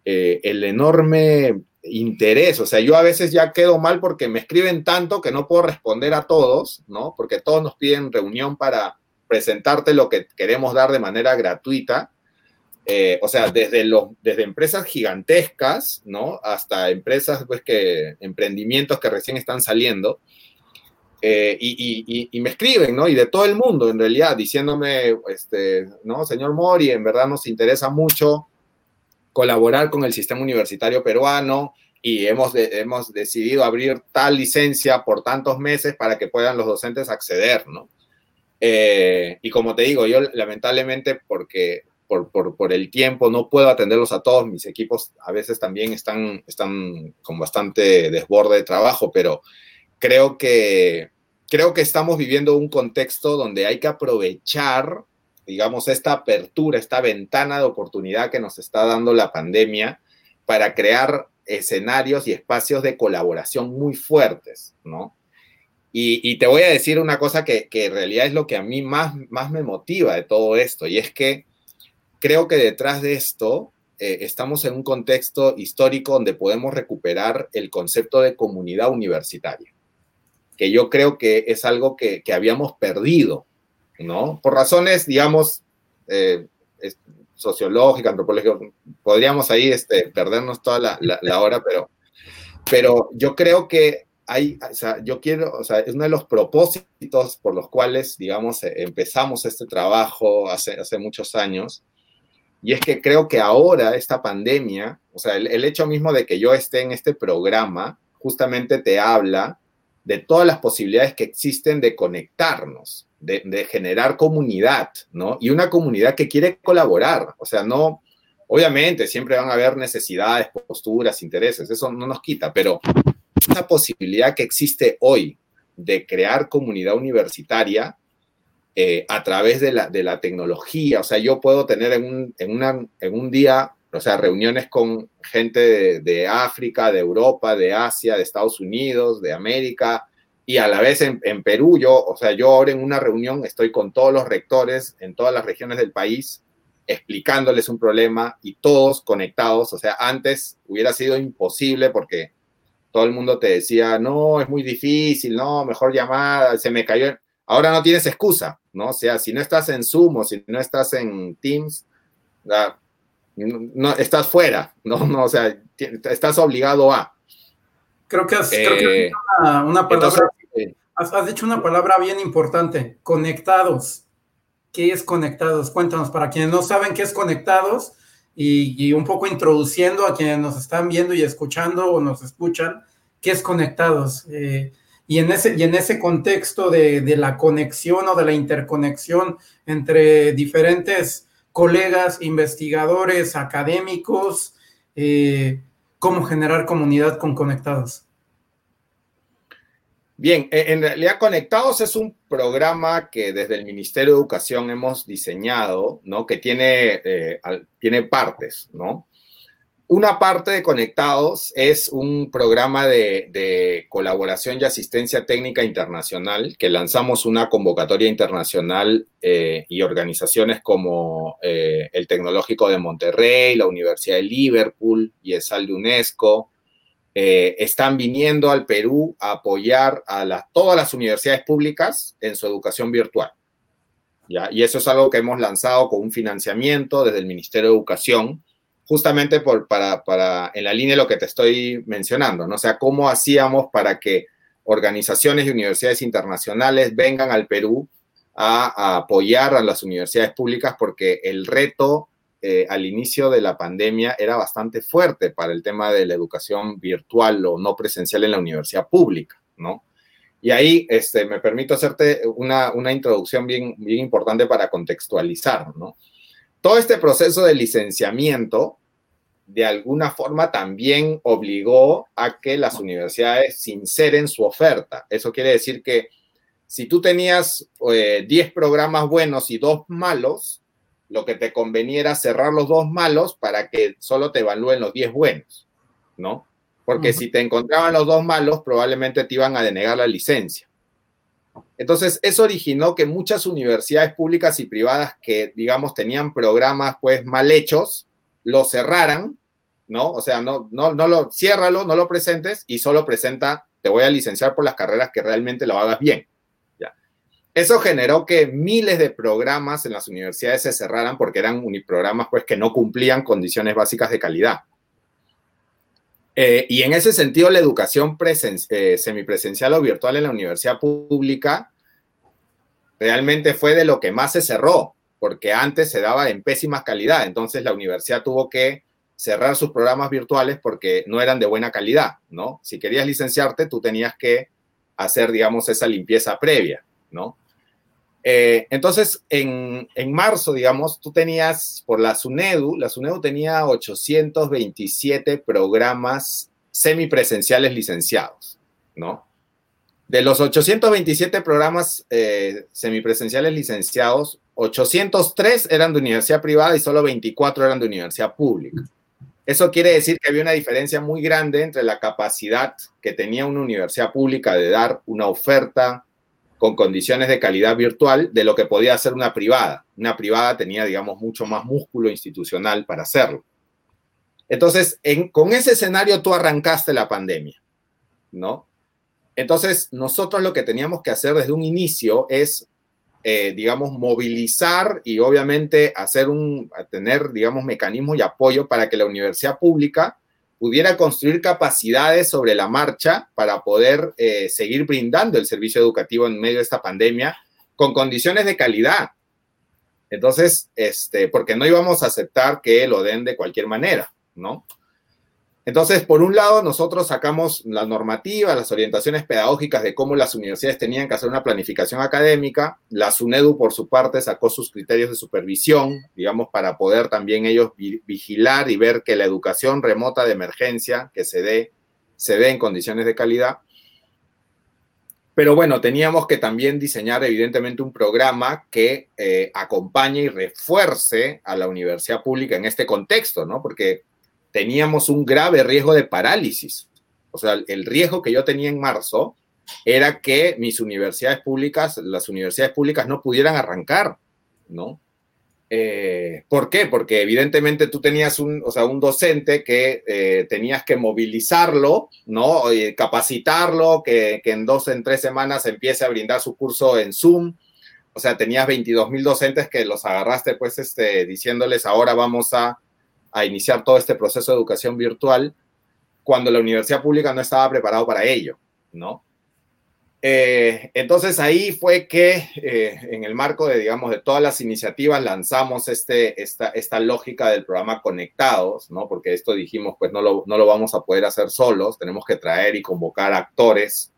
eh, el enorme interés, o sea, yo a veces ya quedo mal porque me escriben tanto que no puedo responder a todos, ¿no? Porque todos nos piden reunión para presentarte lo que queremos dar de manera gratuita. Eh, o sea, desde, los, desde empresas gigantescas, ¿no? Hasta empresas, pues, que, emprendimientos que recién están saliendo. Eh, y, me escriben, ¿no? Y de todo el mundo, en realidad, diciéndome, este, ¿no? Señor Mori, en verdad nos interesa mucho colaborar con el sistema universitario peruano y hemos, hemos decidido abrir tal licencia por tantos meses para que puedan los docentes acceder, ¿no? Eh, y como te digo, yo lamentablemente porque por, el tiempo no puedo atenderlos a todos, mis equipos a veces también están, están con bastante desborde de trabajo, pero creo que, creo que estamos viviendo un contexto donde hay que aprovechar, digamos, esta apertura, esta ventana de oportunidad que nos está dando la pandemia para crear escenarios y espacios de colaboración muy fuertes, ¿no? Y, te voy a decir una cosa que, en realidad es lo que a mí más, más me motiva de todo esto, y es que creo que detrás de esto eh, estamos en un contexto histórico donde podemos recuperar el concepto de comunidad universitaria, que yo creo que es algo que, habíamos perdido, ¿no? Por razones, digamos, eh, sociológicas, antropológicas, podríamos ahí este, perdernos toda la, la hora, pero, pero yo creo que yo quiero, es uno de los propósitos por los cuales, digamos, eh, empezamos este trabajo hace, hace muchos años, y es que creo que ahora esta pandemia, o sea, el, hecho mismo de que yo esté en este programa, justamente te habla de todas las posibilidades que existen de conectarnos, de, de, generar comunidad, ¿no? Y una comunidad que quiere colaborar, o sea, no, obviamente siempre van a haber necesidades, posturas, intereses, eso no nos quita, pero esa posibilidad que existe hoy de crear comunidad universitaria eh, a través de la, de la, tecnología. O sea, yo puedo tener en un, en una, en un día, o sea, reuniones con gente de, África, de Europa, de Asia, de Estados Unidos, de América, y a la vez en, en, Perú, yo, o sea, yo ahora en una reunión estoy con todos los rectores en todas las regiones del país explicándoles un problema y todos conectados. O sea, antes hubiera sido imposible porque todo el mundo te decía, no, es muy difícil, no, mejor llamada, se me cayó. Ahora no tienes excusa, ¿no? O sea, si no estás en Zoom o si no estás en Teams, no, estás fuera, ¿no? <laughs> no o sea, estás obligado a. Creo que has, creo que eh, una, palabra, has, dicho una palabra bien importante, conectados. ¿Qué es conectados? Cuéntanos, para quienes no saben qué es conectados, y, un poco introduciendo a quienes nos están viendo y escuchando o nos escuchan, qué es Conectados. Eh, Y en ese, y en ese contexto de, la conexión o de la interconexión entre diferentes colegas, investigadores, académicos, eh, cómo generar comunidad con conectados. Bien, e, en realidad Conectados es un programa que desde el Ministerio de Educación hemos diseñado, ¿no? Que tiene, eh, tiene partes, ¿no? Una parte de Conectados es un programa de, colaboración y asistencia técnica internacional que lanzamos una convocatoria internacional eh, y organizaciones como eh, el Tecnológico de Monterrey, la Universidad de Liverpool y el SAL de UNESCO, eh, están viniendo al Perú a apoyar a todas las universidades públicas en su educación virtual. Y eso es algo que hemos lanzado con un financiamiento desde el Ministerio de Educación, justamente para, en la línea de lo que te estoy mencionando, ¿no? O sea, cómo hacíamos para que organizaciones y universidades internacionales vengan al Perú a, a apoyar a las universidades públicas porque el reto eh, al inicio de la pandemia era bastante fuerte para el tema de la educación virtual o no presencial en la universidad pública, ¿no? Y ahí este, me permito hacerte una, una introducción bien, bien importante para contextualizar, ¿no? Todo este proceso de licenciamiento, de alguna forma, también obligó a que las universidades sinceren su oferta. Eso quiere decir que si tú tenías 10 eh, programas buenos y dos malos, lo que te convenía era cerrar los dos malos para que solo te evalúen los 10 buenos, ¿no? Porque si te encontraban los dos malos, probablemente te iban a denegar la licencia. Entonces, eso originó que muchas universidades públicas y privadas que, digamos, tenían programas pues mal hechos, lo cerraran, ¿no? O sea, no, no, no lo, ciérralo, no lo presentes y solo presenta, te voy a licenciar por las carreras que realmente lo hagas bien. Eso generó que miles de programas en las universidades se cerraran porque eran uniprogramas pues, que no cumplían condiciones básicas de calidad. Eh, y en ese sentido, la educación eh, semipresencial o virtual en la universidad pública realmente fue de lo que más se cerró, porque antes se daba en pésimas calidad. Entonces la universidad tuvo que cerrar sus programas virtuales porque no eran de buena calidad, ¿no? Si querías licenciarte, tú tenías que hacer, digamos, esa limpieza previa, ¿no? Eh, entonces, en, marzo, digamos, tú tenías, por la SUNEDU, la SUNEDU tenía 827 programas semipresenciales licenciados, ¿no? De los 827 programas eh, semipresenciales licenciados, 803 eran de universidad privada y solo 24 eran de universidad pública. Eso quiere decir que había una diferencia muy grande entre la capacidad que tenía una universidad pública de dar una oferta con condiciones de calidad virtual de lo que podía hacer una privada. Una privada tenía, digamos, mucho más músculo institucional para hacerlo. Entonces, con ese escenario tú arrancaste la pandemia, ¿no? Entonces, nosotros lo que teníamos que hacer desde un inicio es, eh, digamos, movilizar y obviamente hacer un, tener, digamos, mecanismos y apoyo para que la universidad pública pudiera construir capacidades sobre la marcha para poder eh, seguir brindando el servicio educativo en medio de esta pandemia con condiciones de calidad. Entonces, este, porque no íbamos a aceptar que lo den de cualquier manera, ¿no? Entonces, por un lado, nosotros sacamos la normativa, las orientaciones pedagógicas de cómo las universidades tenían que hacer una planificación académica. La SUNEDU, por su parte, sacó sus criterios de supervisión, digamos, para poder también ellos vigilar y ver que la educación remota de emergencia que se dé, se dé en condiciones de calidad. Pero bueno, teníamos que también diseñar evidentemente un programa que eh, acompañe y refuerce a la universidad pública en este contexto, ¿no? Porque teníamos un grave riesgo de parálisis. O sea, el riesgo que yo tenía en marzo era que mis universidades públicas, las universidades públicas no pudieran arrancar, ¿no? Eh, ¿Por qué? Porque evidentemente tú tenías un, o sea, un docente que eh, tenías que movilizarlo, ¿no? capacitarlo, que, que, en dos, en tres semanas empiece a brindar su curso en Zoom. O sea, tenías 22 mil docentes que los agarraste, pues, este, diciéndoles ahora vamos a a iniciar todo este proceso de educación virtual cuando la universidad pública no estaba preparado para ello, ¿no? Eh, entonces ahí fue que eh, en el marco de, digamos, de todas las iniciativas lanzamos este, esta, esta lógica del programa Conectados, ¿no? Porque esto dijimos, pues no lo, no lo vamos a poder hacer solos, tenemos que traer y convocar actores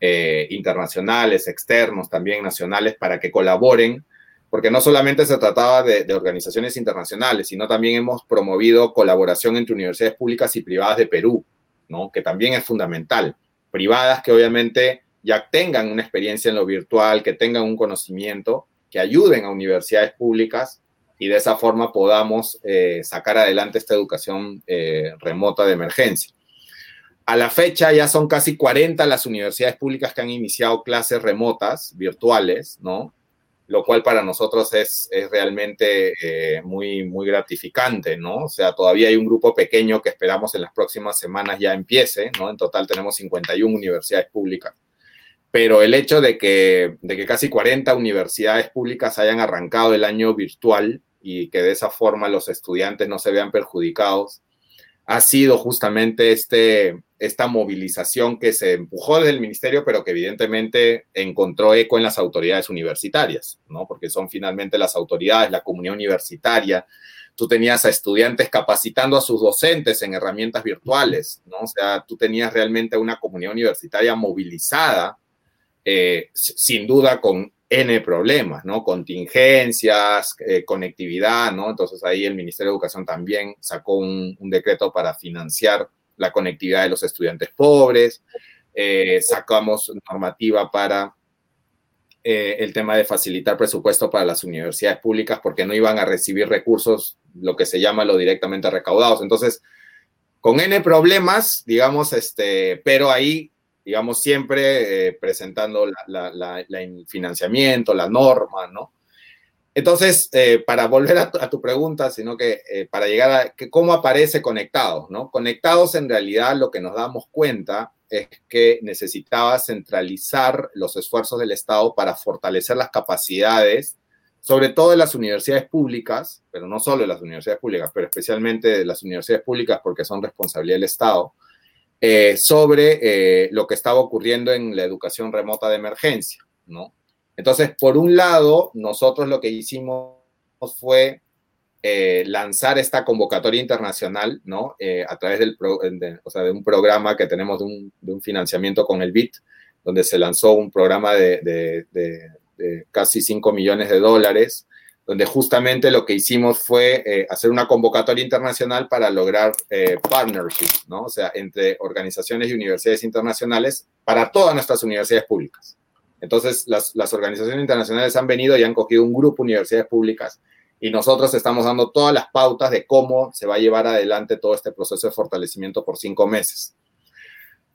eh, internacionales, externos, también nacionales, para que colaboren, porque no solamente se trataba de, de, organizaciones internacionales, sino también hemos promovido colaboración entre universidades públicas y privadas de Perú, ¿no? que también es fundamental. Privadas que obviamente ya tengan una experiencia en lo virtual, que tengan un conocimiento, que ayuden a universidades públicas y de esa forma podamos eh, sacar adelante esta educación eh, remota de emergencia. A la fecha ya son casi 40 las universidades públicas que han iniciado clases remotas, virtuales, ¿no? Lo cual para nosotros es, es realmente eh, muy, muy gratificante, ¿no? O sea, todavía hay un grupo pequeño que esperamos en las próximas semanas ya empiece, ¿no? En total tenemos 51 universidades públicas pero el hecho de que, de que casi 40 universidades públicas hayan arrancado el año virtual y que de esa forma los estudiantes no se vean perjudicados, ha sido justamente este, esta movilización que se empujó desde el ministerio, pero que evidentemente encontró eco en las autoridades universitarias, ¿no? Porque son finalmente las autoridades, la comunidad universitaria. Tú tenías a estudiantes capacitando a sus docentes en herramientas virtuales, ¿no? O sea, tú tenías realmente una comunidad universitaria movilizada eh, sin duda con N problemas, ¿no? Contingencias, eh, conectividad, ¿no? Entonces ahí el Ministerio de Educación también sacó un, decreto para financiar la conectividad de los estudiantes pobres, eh, sacamos normativa para el tema de facilitar presupuesto para las universidades públicas porque no iban a recibir recursos, lo que se llama lo directamente recaudados. Entonces, con N problemas, digamos, este, pero ahí digamos, siempre eh, presentando el financiamiento, la norma, ¿no? Entonces, eh, para volver a tu, pregunta, sino que eh, para llegar a que cómo aparece conectados, ¿no? Conectados en realidad lo que nos damos cuenta es que necesitaba centralizar los esfuerzos del Estado para fortalecer las capacidades, sobre todo de las universidades públicas, pero no solo de las universidades públicas, pero especialmente de las universidades públicas porque son responsabilidad del Estado, eh, sobre lo que estaba ocurriendo en la educación remota de emergencia, ¿no? Entonces, por un lado, nosotros lo que hicimos fue eh, lanzar esta convocatoria internacional, ¿no? a través del de, un programa que tenemos de un, financiamiento con el BIT, donde se lanzó un programa de, casi 5 millones de dólares donde justamente lo que hicimos fue eh, hacer una convocatoria internacional para lograr eh, partnerships, ¿no? O sea, entre organizaciones y universidades internacionales para todas nuestras universidades públicas. Entonces, las, organizaciones internacionales han venido y han cogido un grupo de universidades públicas y nosotros estamos dando todas las pautas de cómo se va a llevar adelante todo este proceso de fortalecimiento por cinco meses.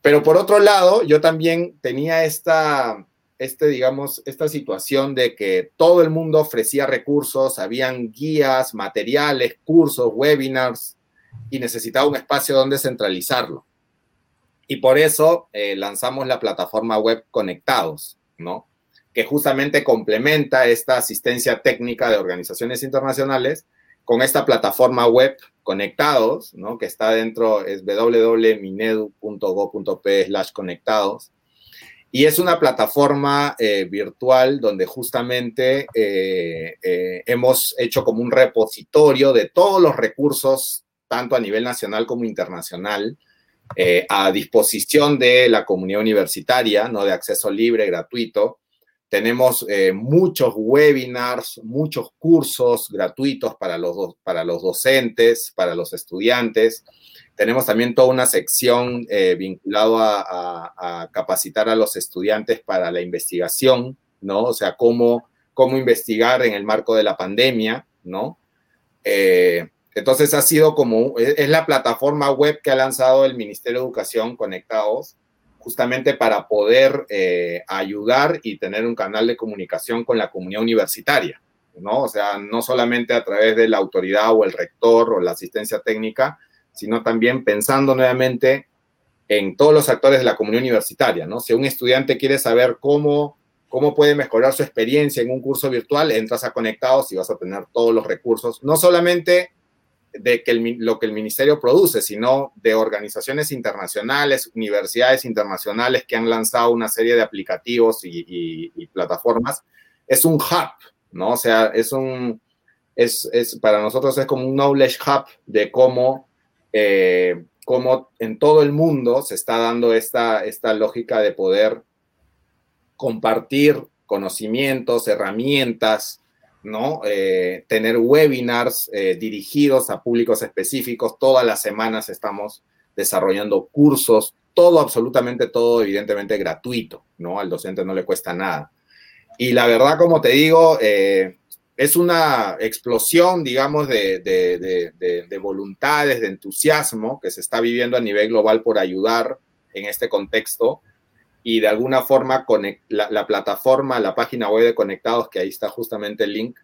Pero por otro lado, yo también tenía esta, este, digamos, esta situación de que todo el mundo ofrecía recursos, habían guías, materiales, cursos, webinars, y necesitaba un espacio donde centralizarlo. Y por eso eh, lanzamos la plataforma web Conectados, Que justamente complementa esta asistencia técnica de organizaciones internacionales con esta plataforma web Conectados, ¿no? Que está dentro, es www.minedu.go.p slash conectados y es una plataforma eh, virtual donde justamente eh, eh, hemos hecho como un repositorio de todos los recursos, tanto a nivel nacional como internacional, a disposición de la comunidad universitaria, ¿no? de acceso libre, gratuito. Tenemos muchos webinars, muchos cursos gratuitos para los, para los docentes, para los estudiantes. Tenemos también toda una sección eh, vinculada a, capacitar a los estudiantes para la investigación, ¿no? O sea, cómo, cómo investigar en el marco de la pandemia, ¿no? Eh, entonces ha sido como, es la plataforma web que ha lanzado el Ministerio de Educación Conectados, justamente para poder eh, ayudar y tener un canal de comunicación con la comunidad universitaria, ¿no? O sea, no solamente a través de la autoridad o el rector o la asistencia técnica, sino también pensando nuevamente en todos los actores de la comunidad universitaria, ¿no? Si un estudiante quiere saber cómo, cómo puede mejorar su experiencia en un curso virtual, entras a Conectados y vas a tener todos los recursos, no solamente de que lo que el ministerio produce, sino de organizaciones internacionales, universidades internacionales que han lanzado una serie de aplicativos y, plataformas. Es un hub, ¿no? O sea, es un, es, es, para nosotros es como un knowledge hub de cómo eh, como en todo el mundo se está dando esta, esta lógica de poder compartir conocimientos, herramientas, ¿no? Eh, tener webinars eh, dirigidos a públicos específicos. Todas las semanas estamos desarrollando cursos, todo, absolutamente todo, evidentemente gratuito, ¿no? Al docente no le cuesta nada. Y la verdad, como te digo, eh, es una explosión, digamos, de, de, voluntades, de entusiasmo que se está viviendo a nivel global por ayudar en este contexto y de alguna forma la, la, plataforma, la página web de Conectados, que ahí está justamente el link,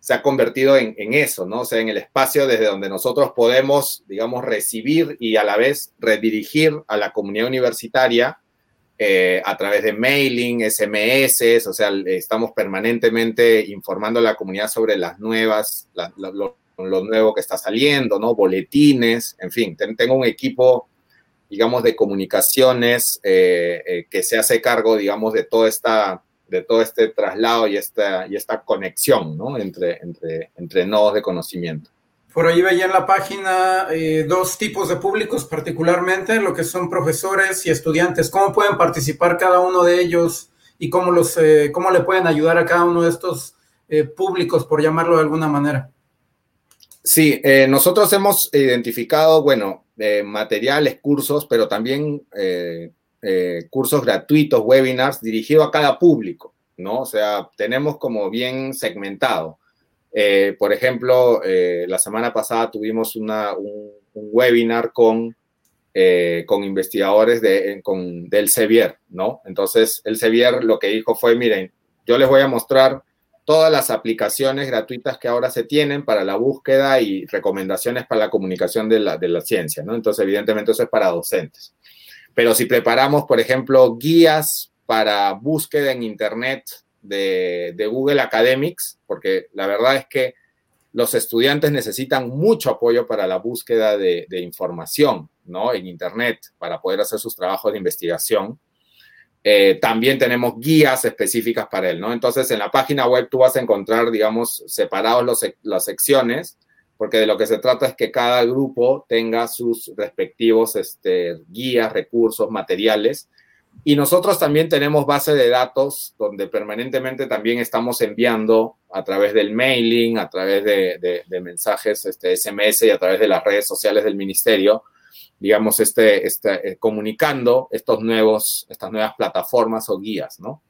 se ha convertido en, en, eso, ¿no? O sea, en el espacio desde donde nosotros podemos, digamos, recibir y a la vez redirigir a la comunidad universitaria eh, a través de mailing, SMS, o sea, estamos permanentemente informando a la comunidad sobre las nuevas, lo, nuevo que está saliendo, ¿no? Boletines, en fin, tengo un equipo digamos, de comunicaciones eh, eh, que se hace cargo, digamos, de toda esta de todo este traslado y esta, y esta conexión ¿no? entre, entre, entre nodos de conocimiento. Por ahí veía en la página eh, dos tipos de públicos, particularmente lo que son profesores y estudiantes. ¿Cómo pueden participar cada uno de ellos y cómo, los, cómo le pueden ayudar a cada uno de estos públicos, por llamarlo de alguna manera? Sí, nosotros hemos identificado, bueno, materiales, cursos, pero también eh, eh, cursos gratuitos, webinars dirigidos a cada público, ¿no? O sea, tenemos como bien segmentado. Eh, por ejemplo, la semana pasada tuvimos una, un, webinar con, con investigadores de, con, del Sevier, ¿no? Entonces, el Sevier lo que dijo fue, miren, yo les voy a mostrar todas las aplicaciones gratuitas que ahora se tienen para la búsqueda y recomendaciones para la comunicación de la, de la ciencia, ¿no? Entonces, evidentemente, eso es para docentes. Pero si preparamos, por ejemplo, guías para búsqueda en Internet de, de Google Academics, porque la verdad es que los estudiantes necesitan mucho apoyo para la búsqueda de, de información, ¿no? En Internet, para poder hacer sus trabajos de investigación. Eh, también tenemos guías específicas para él, ¿no? Entonces, en la página web tú vas a encontrar, digamos, separados las secciones, porque de lo que se trata es que cada grupo tenga sus respectivos este, guías, recursos, materiales. Y nosotros también tenemos base de datos donde permanentemente también estamos enviando a través del mailing, a través de, mensajes este, SMS y a través de las redes sociales del ministerio, digamos, este, este, eh, comunicando estos nuevos, estas nuevas plataformas o guías, ¿no?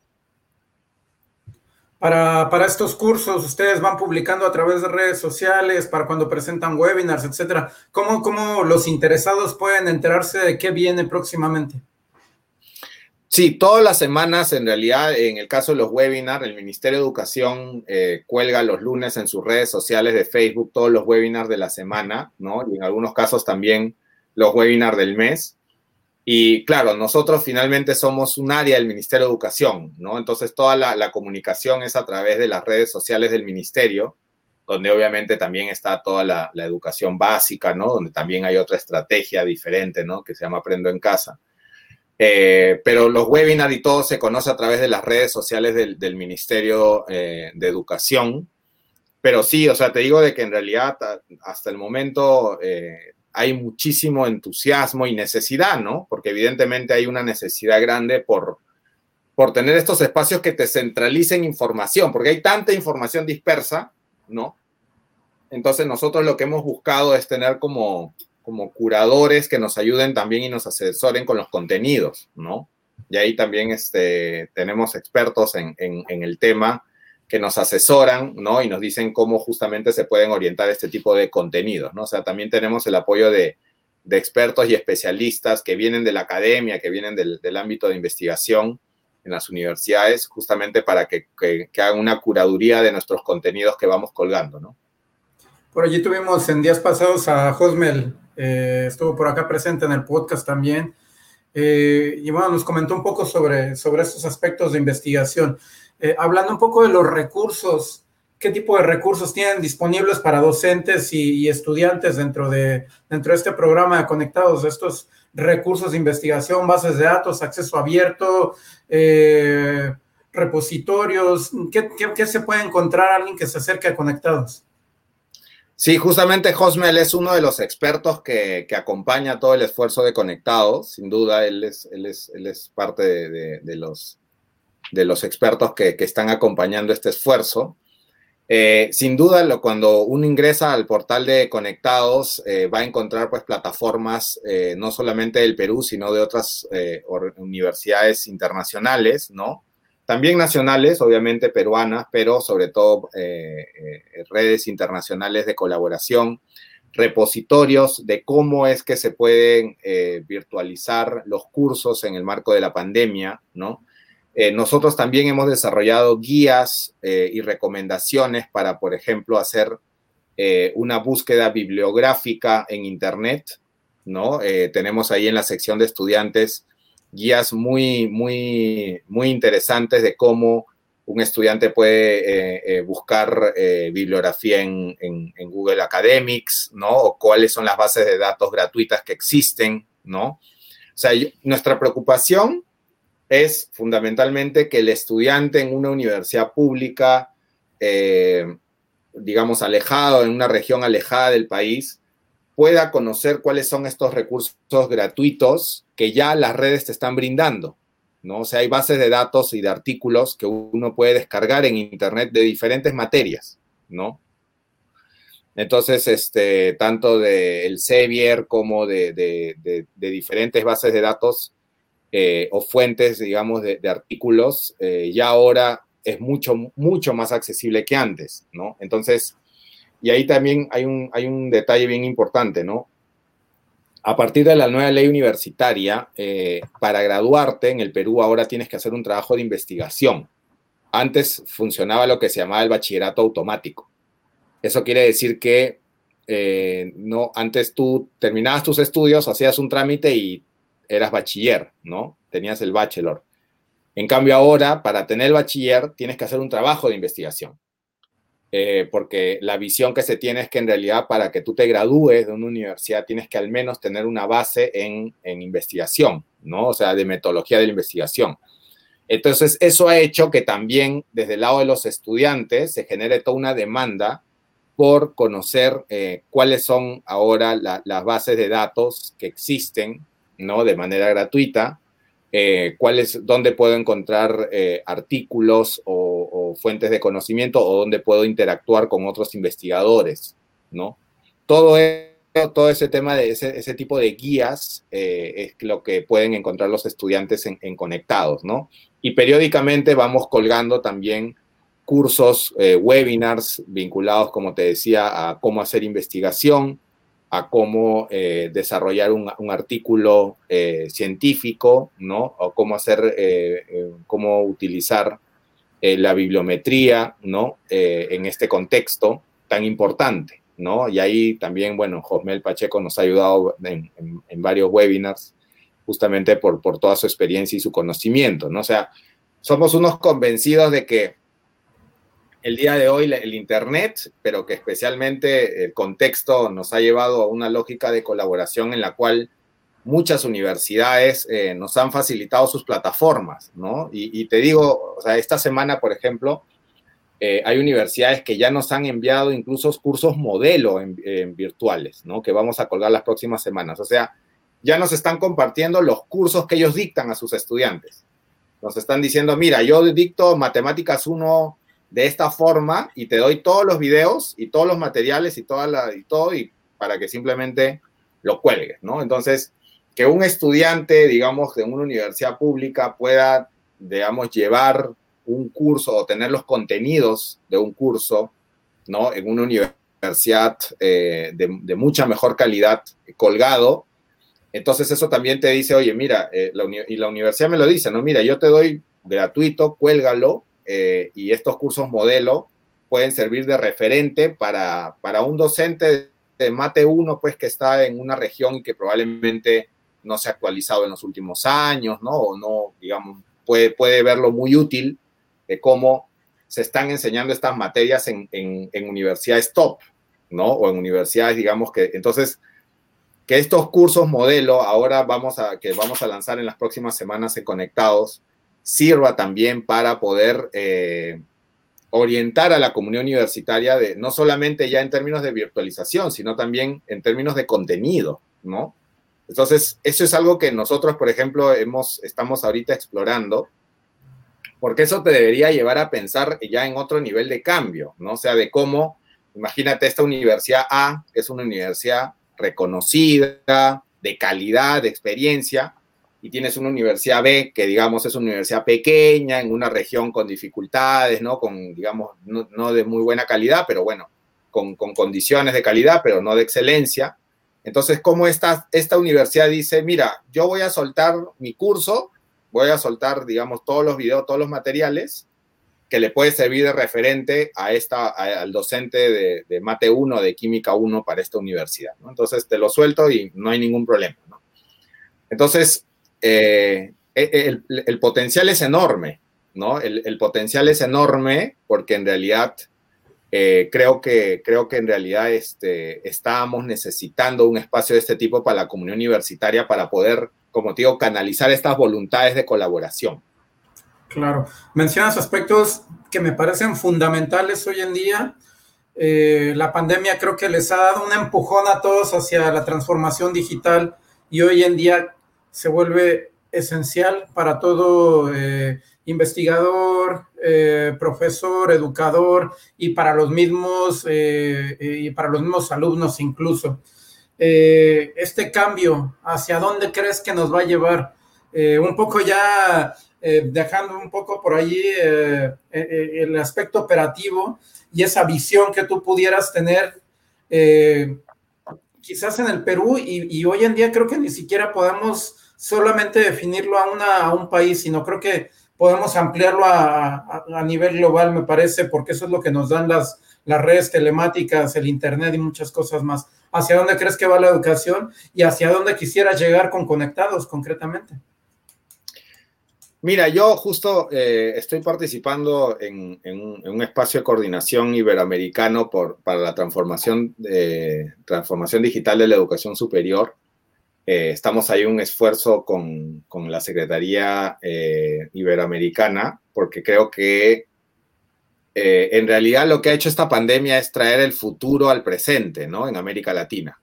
Para, para, estos cursos, ustedes van publicando a través de redes sociales, para cuando presentan webinars, etcétera. ¿Cómo, ¿Cómo los interesados pueden enterarse de qué viene próximamente? Sí, todas las semanas, en realidad, en el caso de los webinars, el Ministerio de Educación eh, cuelga los lunes en sus redes sociales de Facebook todos los webinars de la semana, ¿no? Y en algunos casos también los webinars del mes. Y claro, nosotros finalmente somos un área del Ministerio de Educación, ¿no? Entonces toda la, comunicación es a través de las redes sociales del Ministerio, donde obviamente también está toda la, educación básica, ¿no? Donde también hay otra estrategia diferente, ¿no? Que se llama Aprendo en Casa. Eh, pero los webinars y todo se conoce a través de las redes sociales del, Ministerio eh, de Educación. Pero sí, o sea, te digo de que en realidad hasta el momento eh, hay muchísimo entusiasmo y necesidad, ¿no? Porque evidentemente hay una necesidad grande por, por tener estos espacios que te centralicen información, porque hay tanta información dispersa, ¿no? Entonces nosotros lo que hemos buscado es tener como, como curadores que nos ayuden también y nos asesoren con los contenidos, ¿no? Y ahí también este, tenemos expertos en, en, en el tema que nos asesoran, ¿no? Y nos dicen cómo justamente se pueden orientar este tipo de contenidos, ¿no? O sea, también tenemos el apoyo de, expertos y especialistas que vienen de la academia, que vienen del, ámbito de investigación en las universidades, justamente para que, hagan una curaduría de nuestros contenidos que vamos colgando, ¿no? Por allí tuvimos en días pasados a Josmel, eh, estuvo por acá presente en el podcast también, eh, y bueno, nos comentó un poco sobre, sobre estos aspectos de investigación. Eh, hablando un poco de los recursos, ¿qué tipo de recursos tienen disponibles para docentes y, estudiantes dentro de, dentro de este programa de Conectados? Estos recursos de investigación, bases de datos, acceso abierto, eh, repositorios, ¿qué, se puede encontrar alguien que se acerque a Conectados? Sí, justamente Josmel es uno de los expertos que, acompaña todo el esfuerzo de Conectados. Sin duda, él es, él es, parte de, los expertos que, están acompañando este esfuerzo. Eh, sin duda, cuando uno ingresa al portal de Conectados, eh, va a encontrar pues plataformas eh, no solamente del Perú, sino de otras universidades internacionales, ¿no? También nacionales, obviamente peruanas, pero sobre todo redes internacionales de colaboración, repositorios de cómo es que se pueden virtualizar los cursos en el marco de la pandemia, ¿no? Eh, nosotros también hemos desarrollado guías eh, y recomendaciones para, por ejemplo, hacer eh, una búsqueda bibliográfica en Internet, ¿no? tenemos ahí en la sección de estudiantes guías muy, muy, muy interesantes de cómo un estudiante puede buscar bibliografía en, Google Academics, ¿no? O cuáles son las bases de datos gratuitas que existen, ¿no? O sea, nuestra preocupación es fundamentalmente que el estudiante en una universidad pública, eh, digamos, alejado, en una región alejada del país, pueda conocer cuáles son estos recursos gratuitos que ya las redes te están brindando. ¿no? O sea, hay bases de datos y de artículos que uno puede descargar en Internet de diferentes materias, ¿no? Entonces, este, tanto del el Sevier como de, de, diferentes bases de datos eh, o fuentes, digamos, de, artículos, eh, ya ahora es mucho, mucho más accesible que antes, ¿no? Entonces, y ahí también hay un, hay un detalle bien importante, ¿no? A partir de la nueva ley universitaria, eh, para graduarte en el Perú ahora tienes que hacer un trabajo de investigación. Antes funcionaba lo que se llamaba el bachillerato automático. Eso quiere decir que no, antes tú terminabas tus estudios, hacías un trámite y eras bachiller, ¿no? Tenías el bachelor. En cambio ahora, para tener el bachiller, tienes que hacer un trabajo de investigación. Eh, porque la visión que se tiene es que en realidad para que tú te gradúes de una universidad tienes que al menos tener una base en, en investigación, ¿no? O sea, de metodología de la investigación. Entonces, eso ha hecho que también desde el lado de los estudiantes se genere toda una demanda por conocer eh, cuáles son ahora las bases de datos que existen ¿no? De manera gratuita, eh, dónde puedo encontrar eh, artículos o, fuentes de conocimiento o dónde puedo interactuar con otros investigadores, ¿no? Todo, todo ese tema de ese, tipo de guías eh, es lo que pueden encontrar los estudiantes en, en, Conectados, ¿no? Y periódicamente vamos colgando también cursos, webinars vinculados, como te decía, a cómo hacer investigación, a cómo eh, desarrollar un, artículo eh, científico, ¿no? O cómo hacer, eh, cómo utilizar la bibliometría, ¿no? en este contexto tan importante, ¿no? Y ahí también, bueno, Josmel Pacheco nos ha ayudado en, varios webinars justamente por, por toda su experiencia y su conocimiento, ¿no? O sea, somos unos convencidos de que el día de hoy el Internet, pero que especialmente el contexto nos ha llevado a una lógica de colaboración en la cual muchas universidades eh, nos han facilitado sus plataformas, ¿no? Y, te digo, o sea, esta semana, por ejemplo, eh, hay universidades que ya nos han enviado incluso cursos modelo en, virtuales, ¿no? Que vamos a colgar las próximas semanas. O sea, ya nos están compartiendo los cursos que ellos dictan a sus estudiantes. Nos están diciendo, mira, yo dicto matemáticas 1 de esta forma y te doy todos los videos y todos los materiales y, toda la, y todo y para que simplemente lo cuelgues, ¿no? Entonces, que un estudiante, digamos, de una universidad pública pueda, digamos, llevar un curso o tener los contenidos de un curso, ¿no? En una universidad eh, de, mucha mejor calidad colgado. Entonces eso también te dice, oye, mira, eh, y la universidad me lo dice, ¿no? Mira, yo te doy gratuito, cuélgalo, eh, y estos cursos modelo pueden servir de referente para, para un docente de Mate 1, pues que está en una región que probablemente no se ha actualizado en los últimos años, ¿no? O no, digamos, puede, puede verlo muy útil de cómo se están enseñando estas materias en, en, universidades top, ¿no? O en universidades, digamos que, entonces, que estos cursos modelo ahora vamos a, que vamos a lanzar en las próximas semanas en Conectados, sirva también para poder eh, orientar a la comunidad universitaria de, no solamente ya en términos de virtualización, sino también en términos de contenido, ¿no? Entonces, eso es algo que nosotros, por ejemplo, hemos, estamos ahorita explorando, porque eso te debería llevar a pensar ya en otro nivel de cambio, ¿no? O sea, de cómo, imagínate esta universidad A, es una universidad reconocida, de calidad, de experiencia, y tienes una universidad B, que digamos es una universidad pequeña, en una región con dificultades, ¿no? Con, digamos, no, de muy buena calidad, pero bueno, con, condiciones de calidad, pero no de excelencia. Entonces, ¿cómo esta, esta universidad dice, mira, yo voy a soltar mi curso voy a soltar, digamos, todos los videos, todos los materiales que le puede servir de referente a esta, al docente de, Mate 1, de Química 1 para esta universidad. Entonces te lo suelto y no hay ningún problema. Entonces, eh, e, el, potencial es enorme, ¿no? El, potencial es enorme porque en realidad eh, creo, que, creo que en realidad este, estábamos necesitando un espacio de este tipo para la comunidad universitaria para poder como te digo, canalizar estas voluntades de colaboración. Claro, mencionas aspectos que me parecen fundamentales hoy en día. Eh, la pandemia creo que les ha dado un empujón a todos hacia la transformación digital y hoy en día se vuelve esencial para todo eh, investigador, eh, profesor, educador y para los mismos y para los mismos alumnos incluso. Eh, este cambio, hacia dónde crees que nos va a llevar? Eh, un poco ya eh, dejando un poco por allí el aspecto operativo y esa visión que tú pudieras tener quizás en el Perú y, hoy en día creo que ni siquiera podemos solamente definirlo a, una, a un país, sino creo que podemos ampliarlo a, a, nivel global, me parece, porque eso es lo que nos dan las, las redes telemáticas, el Internet y muchas cosas más. ¿Hacia dónde crees que va la educación y hacia dónde quisieras llegar con Conectados concretamente? Mira, yo justo eh, estoy participando en, un espacio de coordinación iberoamericano por, para la transformación, transformación digital de la educación superior. Eh, estamos ahí un esfuerzo con, con la Secretaría eh, Iberoamericana porque creo que eh, en realidad lo que ha hecho esta pandemia es traer el futuro al presente, ¿no? En América Latina.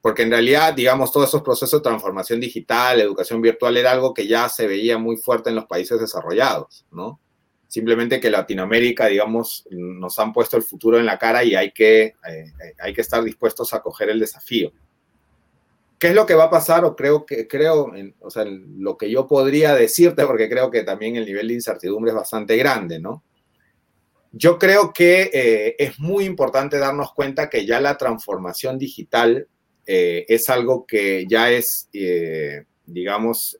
Porque en realidad, digamos, todos esos procesos de transformación digital, educación virtual, era algo que ya se veía muy fuerte en los países desarrollados, ¿no? Simplemente que Latinoamérica, digamos, nos han puesto el futuro en la cara y hay que, hay que estar dispuestos a coger el desafío. ¿Qué es lo que va a pasar? O creo que, creo, o sea, lo que yo podría decirte, porque creo que también el nivel de incertidumbre es bastante grande, ¿no? Yo creo que eh, es muy importante darnos cuenta que ya la transformación digital eh, es algo que ya es, eh, digamos,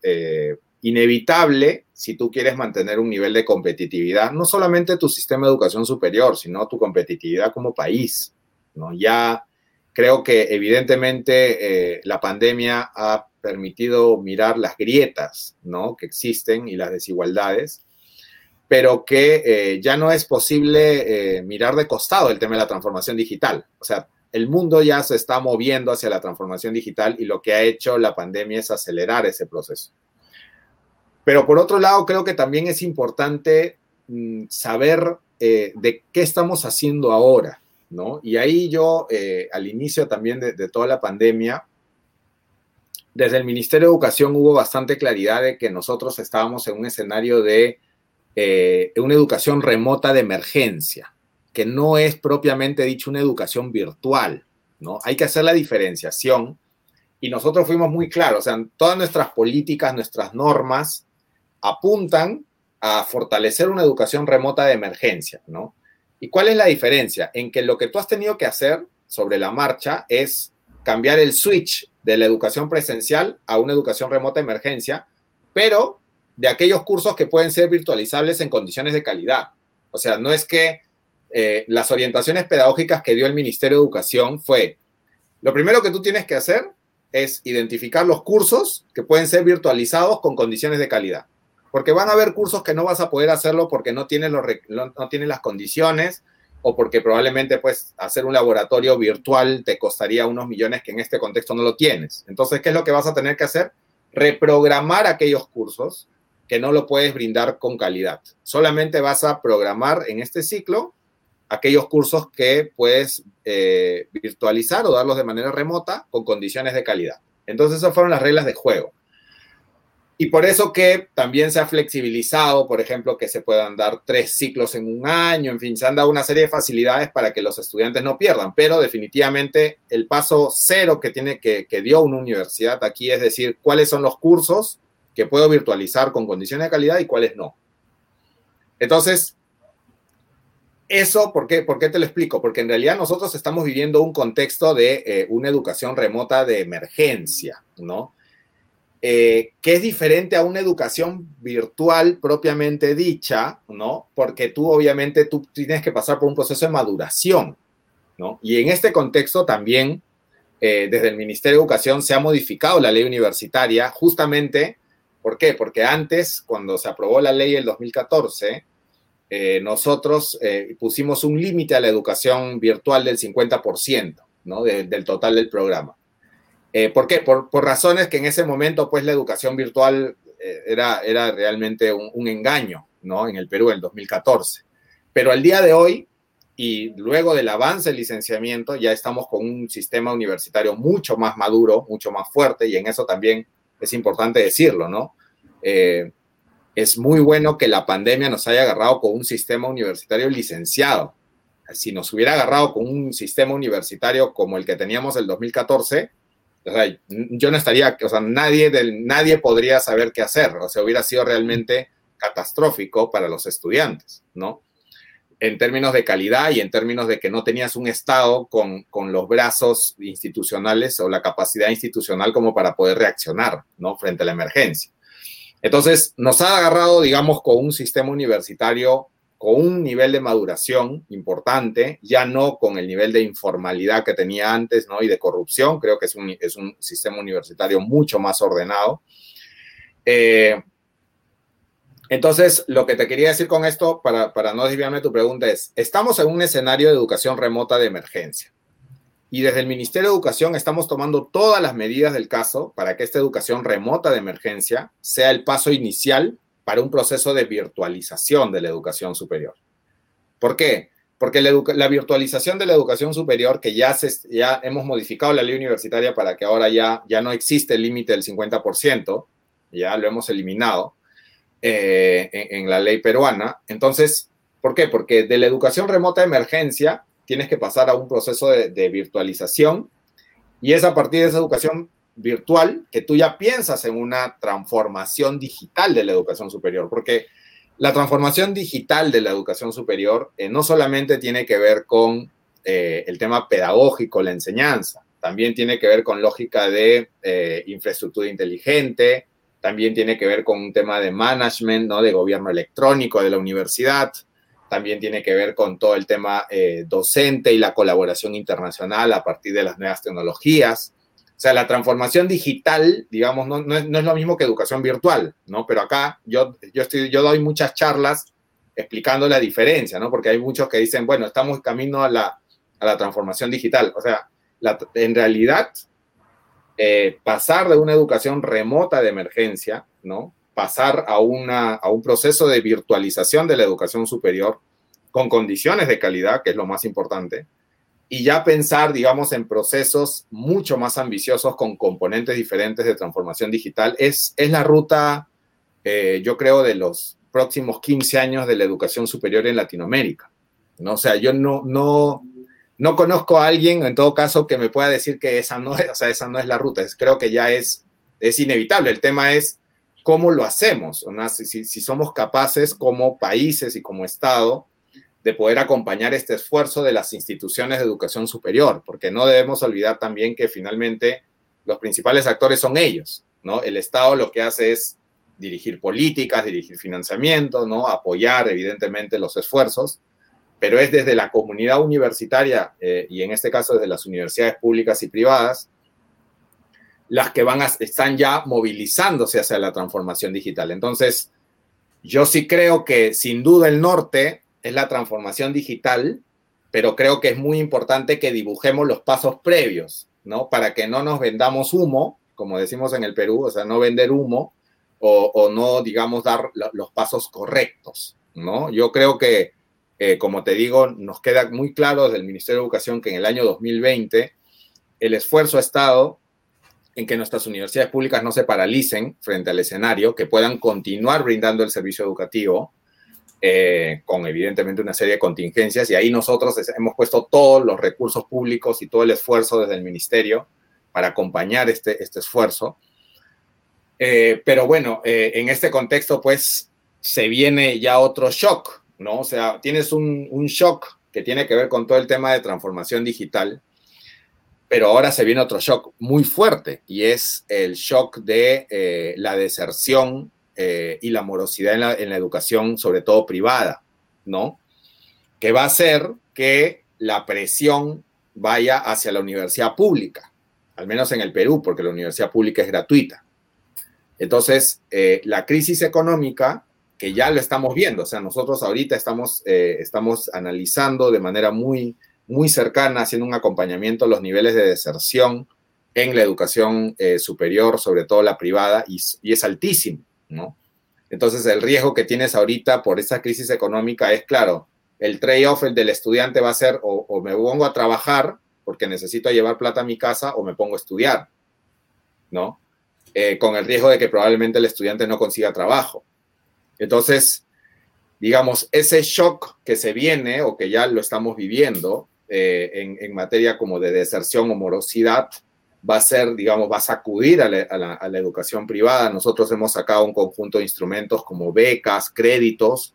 inevitable si tú quieres mantener un nivel de competitividad, no solamente tu sistema de educación superior, sino tu competitividad como país. ¿no? Ya creo que evidentemente la pandemia ha permitido mirar las grietas ¿no? que existen y las desigualdades pero que eh, ya no es posible eh, mirar de costado el tema de la transformación digital. O sea, el mundo ya se está moviendo hacia la transformación digital y lo que ha hecho la pandemia es acelerar ese proceso. Pero por otro lado, creo que también es importante mm, saber eh, de qué estamos haciendo ahora, ¿no? Y ahí yo, al inicio también de, de toda la pandemia, desde el Ministerio de Educación hubo bastante claridad de que nosotros estábamos en un escenario de eh, una educación remota de emergencia, que no es propiamente dicho una educación virtual, ¿no? Hay que hacer la diferenciación y nosotros fuimos muy claros, o sea, todas nuestras políticas, nuestras normas apuntan a fortalecer una educación remota de emergencia, ¿no? ¿Y cuál es la diferencia? En que lo que tú has tenido que hacer sobre la marcha es cambiar el switch de la educación presencial a una educación remota emergencia, pero de aquellos cursos que pueden ser virtualizables en condiciones de calidad. O sea, no es que eh, las orientaciones pedagógicas que dio el Ministerio de Educación fue, lo primero que tú tienes que hacer es identificar los cursos que pueden ser virtualizados con condiciones de calidad. Porque van a haber cursos que no vas a poder hacerlo porque no tienes, los, no las condiciones o porque probablemente pues hacer un laboratorio virtual te costaría unos millones que en este contexto no lo tienes. Entonces, ¿qué es lo que vas a tener que hacer? Reprogramar aquellos cursos que no lo puedes brindar con calidad. Solamente vas a programar en este ciclo aquellos cursos que puedes eh, virtualizar o darlos de manera remota con condiciones de calidad. Entonces esas fueron las reglas de juego. Y por eso que también se ha flexibilizado, por ejemplo, que se puedan dar tres ciclos en un año, en fin, se han dado una serie de facilidades para que los estudiantes no pierdan, pero definitivamente el paso cero que tiene que, dio una universidad aquí es decir, cuáles son los cursos que puedo virtualizar con condiciones de calidad y cuáles no. Entonces, eso, ¿por qué, ¿por qué te lo explico? Porque en realidad nosotros estamos viviendo un contexto de eh, una educación remota de emergencia, ¿no? Eh, que es diferente a una educación virtual propiamente dicha, ¿no? Porque tú obviamente tú tienes que pasar por un proceso de maduración, ¿no? Y en este contexto también, eh, desde el Ministerio de Educación se ha modificado la ley universitaria justamente, ¿por qué? Porque antes, cuando se aprobó la ley el 2014, eh, nosotros pusimos un límite a la educación virtual del 50%, ¿no? del total del programa. Eh, ¿Por qué? Por, razones que en ese momento, pues, la educación virtual eh, era, era realmente un, engaño, ¿no? En el Perú, en 2014. Pero al día de hoy, y luego del avance del licenciamiento, ya estamos con un sistema universitario mucho más maduro, mucho más fuerte, y en eso también es importante decirlo, ¿no? Eh, es muy bueno que la pandemia nos haya agarrado con un sistema universitario licenciado. Si nos hubiera agarrado con un sistema universitario como el que teníamos el 2014, o sea, yo no estaría, o sea, nadie, del, nadie podría saber qué hacer, o sea, hubiera sido realmente catastrófico para los estudiantes, ¿no? En términos de calidad y en términos de que no tenías un Estado con, con los brazos institucionales o la capacidad institucional como para poder reaccionar, ¿no? Frente a la emergencia. Entonces, nos ha agarrado, digamos, con un sistema universitario con un nivel de maduración importante, ya no con el nivel de informalidad que tenía antes, ¿no? Y de corrupción, creo que es un, es un sistema universitario mucho más ordenado. Eh, entonces, lo que te quería decir con esto, para, para no desviarme tu pregunta, es, estamos en un escenario de educación remota de emergencia. Y desde el Ministerio de Educación estamos tomando todas las medidas del caso para que esta educación remota de emergencia sea el paso inicial para un proceso de virtualización de la educación superior. ¿Por qué? Porque la, virtualización de la educación superior, que ya, hemos modificado la ley universitaria para que ahora ya, ya no existe el límite del 50%, ya lo hemos eliminado eh, en, la ley peruana. Entonces, ¿por qué? Porque de la educación remota de emergencia tienes que pasar a un proceso de, de virtualización y es a partir de esa educación virtual que tú ya piensas en una transformación digital de la educación superior, porque la transformación digital de la educación superior eh, no solamente tiene que ver con eh, el tema pedagógico, la enseñanza, también tiene que ver con lógica de eh, infraestructura inteligente, también tiene que ver con un tema de management, ¿no? de gobierno electrónico de la universidad, también tiene que ver con todo el tema docente y la colaboración internacional a partir de las nuevas tecnologías. O sea, la transformación digital, digamos, no, no, es, no, es, lo mismo que educación virtual, ¿no? Pero acá yo, yo, estoy, yo doy muchas charlas explicando la diferencia, ¿no? Porque hay muchos que dicen, bueno, estamos camino a la, a la transformación digital. O sea, en realidad, eh, pasar de una educación remota de emergencia, ¿no? Pasar a, una, a un proceso de virtualización de la educación superior con condiciones de calidad, que es lo más importante, y ya pensar, digamos, en procesos mucho más ambiciosos con componentes diferentes de transformación digital es, es la ruta, eh, yo creo, de los próximos 15 años de la educación superior en Latinoamérica. ¿no? O sea, yo no, no, no conozco a alguien, en todo caso, que me pueda decir que esa no es, o sea, esa no es la ruta. creo que ya es, es inevitable. El tema es cómo lo hacemos, ¿no? si, si somos capaces como países y como Estado de poder acompañar este esfuerzo de las instituciones de educación superior, porque no debemos olvidar también que finalmente los principales actores son ellos, ¿no? El Estado lo que hace es dirigir políticas, dirigir financiamiento, ¿no? Apoyar evidentemente los esfuerzos, pero es desde la comunidad universitaria eh, y en este caso desde las universidades públicas y privadas las que van a, están ya movilizándose hacia la transformación digital. Entonces, yo sí creo que sin duda el norte es la transformación digital, pero creo que es muy importante que dibujemos los pasos previos, ¿no? Para que no nos vendamos humo, como decimos en el Perú, o sea, no vender humo o, no, digamos, dar los pasos correctos, ¿no? Yo creo que, eh, como te digo, nos queda muy claro desde el Ministerio de Educación que en el año 2020 el esfuerzo ha estado en que nuestras universidades públicas no se paralicen frente al escenario, que puedan continuar brindando el servicio educativo, eh, con evidentemente una serie de contingencias, y ahí nosotros hemos puesto todos los recursos públicos y todo el esfuerzo desde el ministerio para acompañar este, este esfuerzo. Eh, pero bueno, eh, en este contexto, pues se viene ya otro shock, ¿no? O sea, tienes un, un shock que tiene que ver con todo el tema de transformación digital, pero ahora se viene otro shock muy fuerte y es el shock de la deserción eh, y la morosidad en la, en la, educación, sobre todo privada, ¿no? Que va a hacer que la presión vaya hacia la universidad pública, al menos en el Perú, porque la universidad pública es gratuita. Entonces, eh, la crisis económica, que ya lo estamos viendo, o sea, nosotros ahorita estamos, eh, estamos analizando de manera muy, muy cercana, haciendo un acompañamiento a los niveles de deserción en la educación superior, sobre todo la privada, y es altísimo. ¿No? Entonces, el riesgo que tienes ahorita por esa crisis económica es, claro, el trade-off del estudiante va a ser o, me pongo a trabajar porque necesito llevar plata a mi casa o me pongo a estudiar, ¿no? Eh, con el riesgo de que probablemente el estudiante no consiga trabajo. Entonces, digamos, ese shock que se viene o que ya lo estamos viviendo eh, en, en, materia como de deserción o morosidad, va a ser, digamos, va a sacudir a la, educación privada. Nosotros hemos sacado un conjunto de instrumentos como becas, créditos,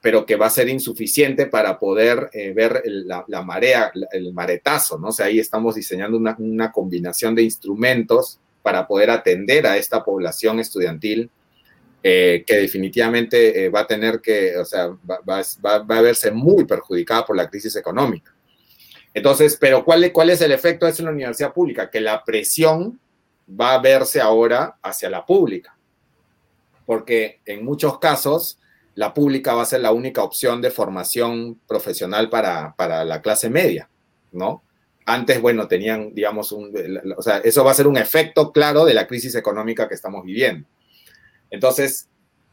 pero que va a ser insuficiente para poder eh, ver la, marea, el maretazo, ¿no? O sea, ahí estamos diseñando una, combinación de instrumentos para poder atender a esta población estudiantil eh, que definitivamente eh, va a tener que, o sea, va, va a verse muy perjudicada por la crisis económica. Entonces, pero ¿cuál, ¿cuál es el efecto de eso en la universidad pública? Que la presión va a verse ahora hacia la pública, porque en muchos casos la pública va a ser la única opción de formación profesional para, para la clase media, ¿no? Antes, bueno, tenían, digamos, un, o sea, eso va a ser un efecto claro de la crisis económica que estamos viviendo. Entonces,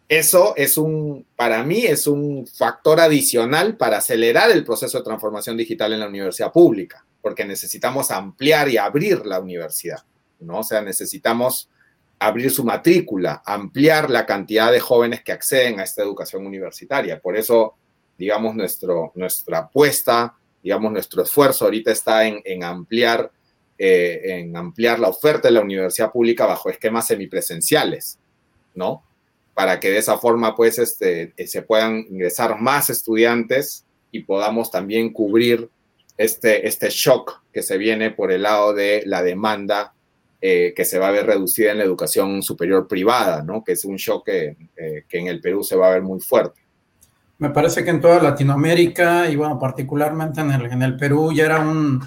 eso es un, para mí, es un factor adicional para acelerar el proceso de transformación digital en la universidad pública, porque necesitamos ampliar y abrir la universidad, ¿no? O sea, necesitamos abrir su matrícula, ampliar la cantidad de jóvenes que acceden a esta educación universitaria. Por eso, digamos, nuestro, nuestra apuesta, digamos, nuestro esfuerzo ahorita está en, ampliar, eh, en ampliar la oferta de la universidad pública bajo esquemas semipresenciales, ¿no? Para que de esa forma pues este, eh, se puedan ingresar más estudiantes y podamos también cubrir este, este shock que se viene por el lado de la demanda eh, que se va a ver reducida en la educación superior privada, ¿no? que es un shock que, eh, que en el Perú se va a ver muy fuerte. Me parece que en toda Latinoamérica y bueno, particularmente en el, en el Perú ya era, un,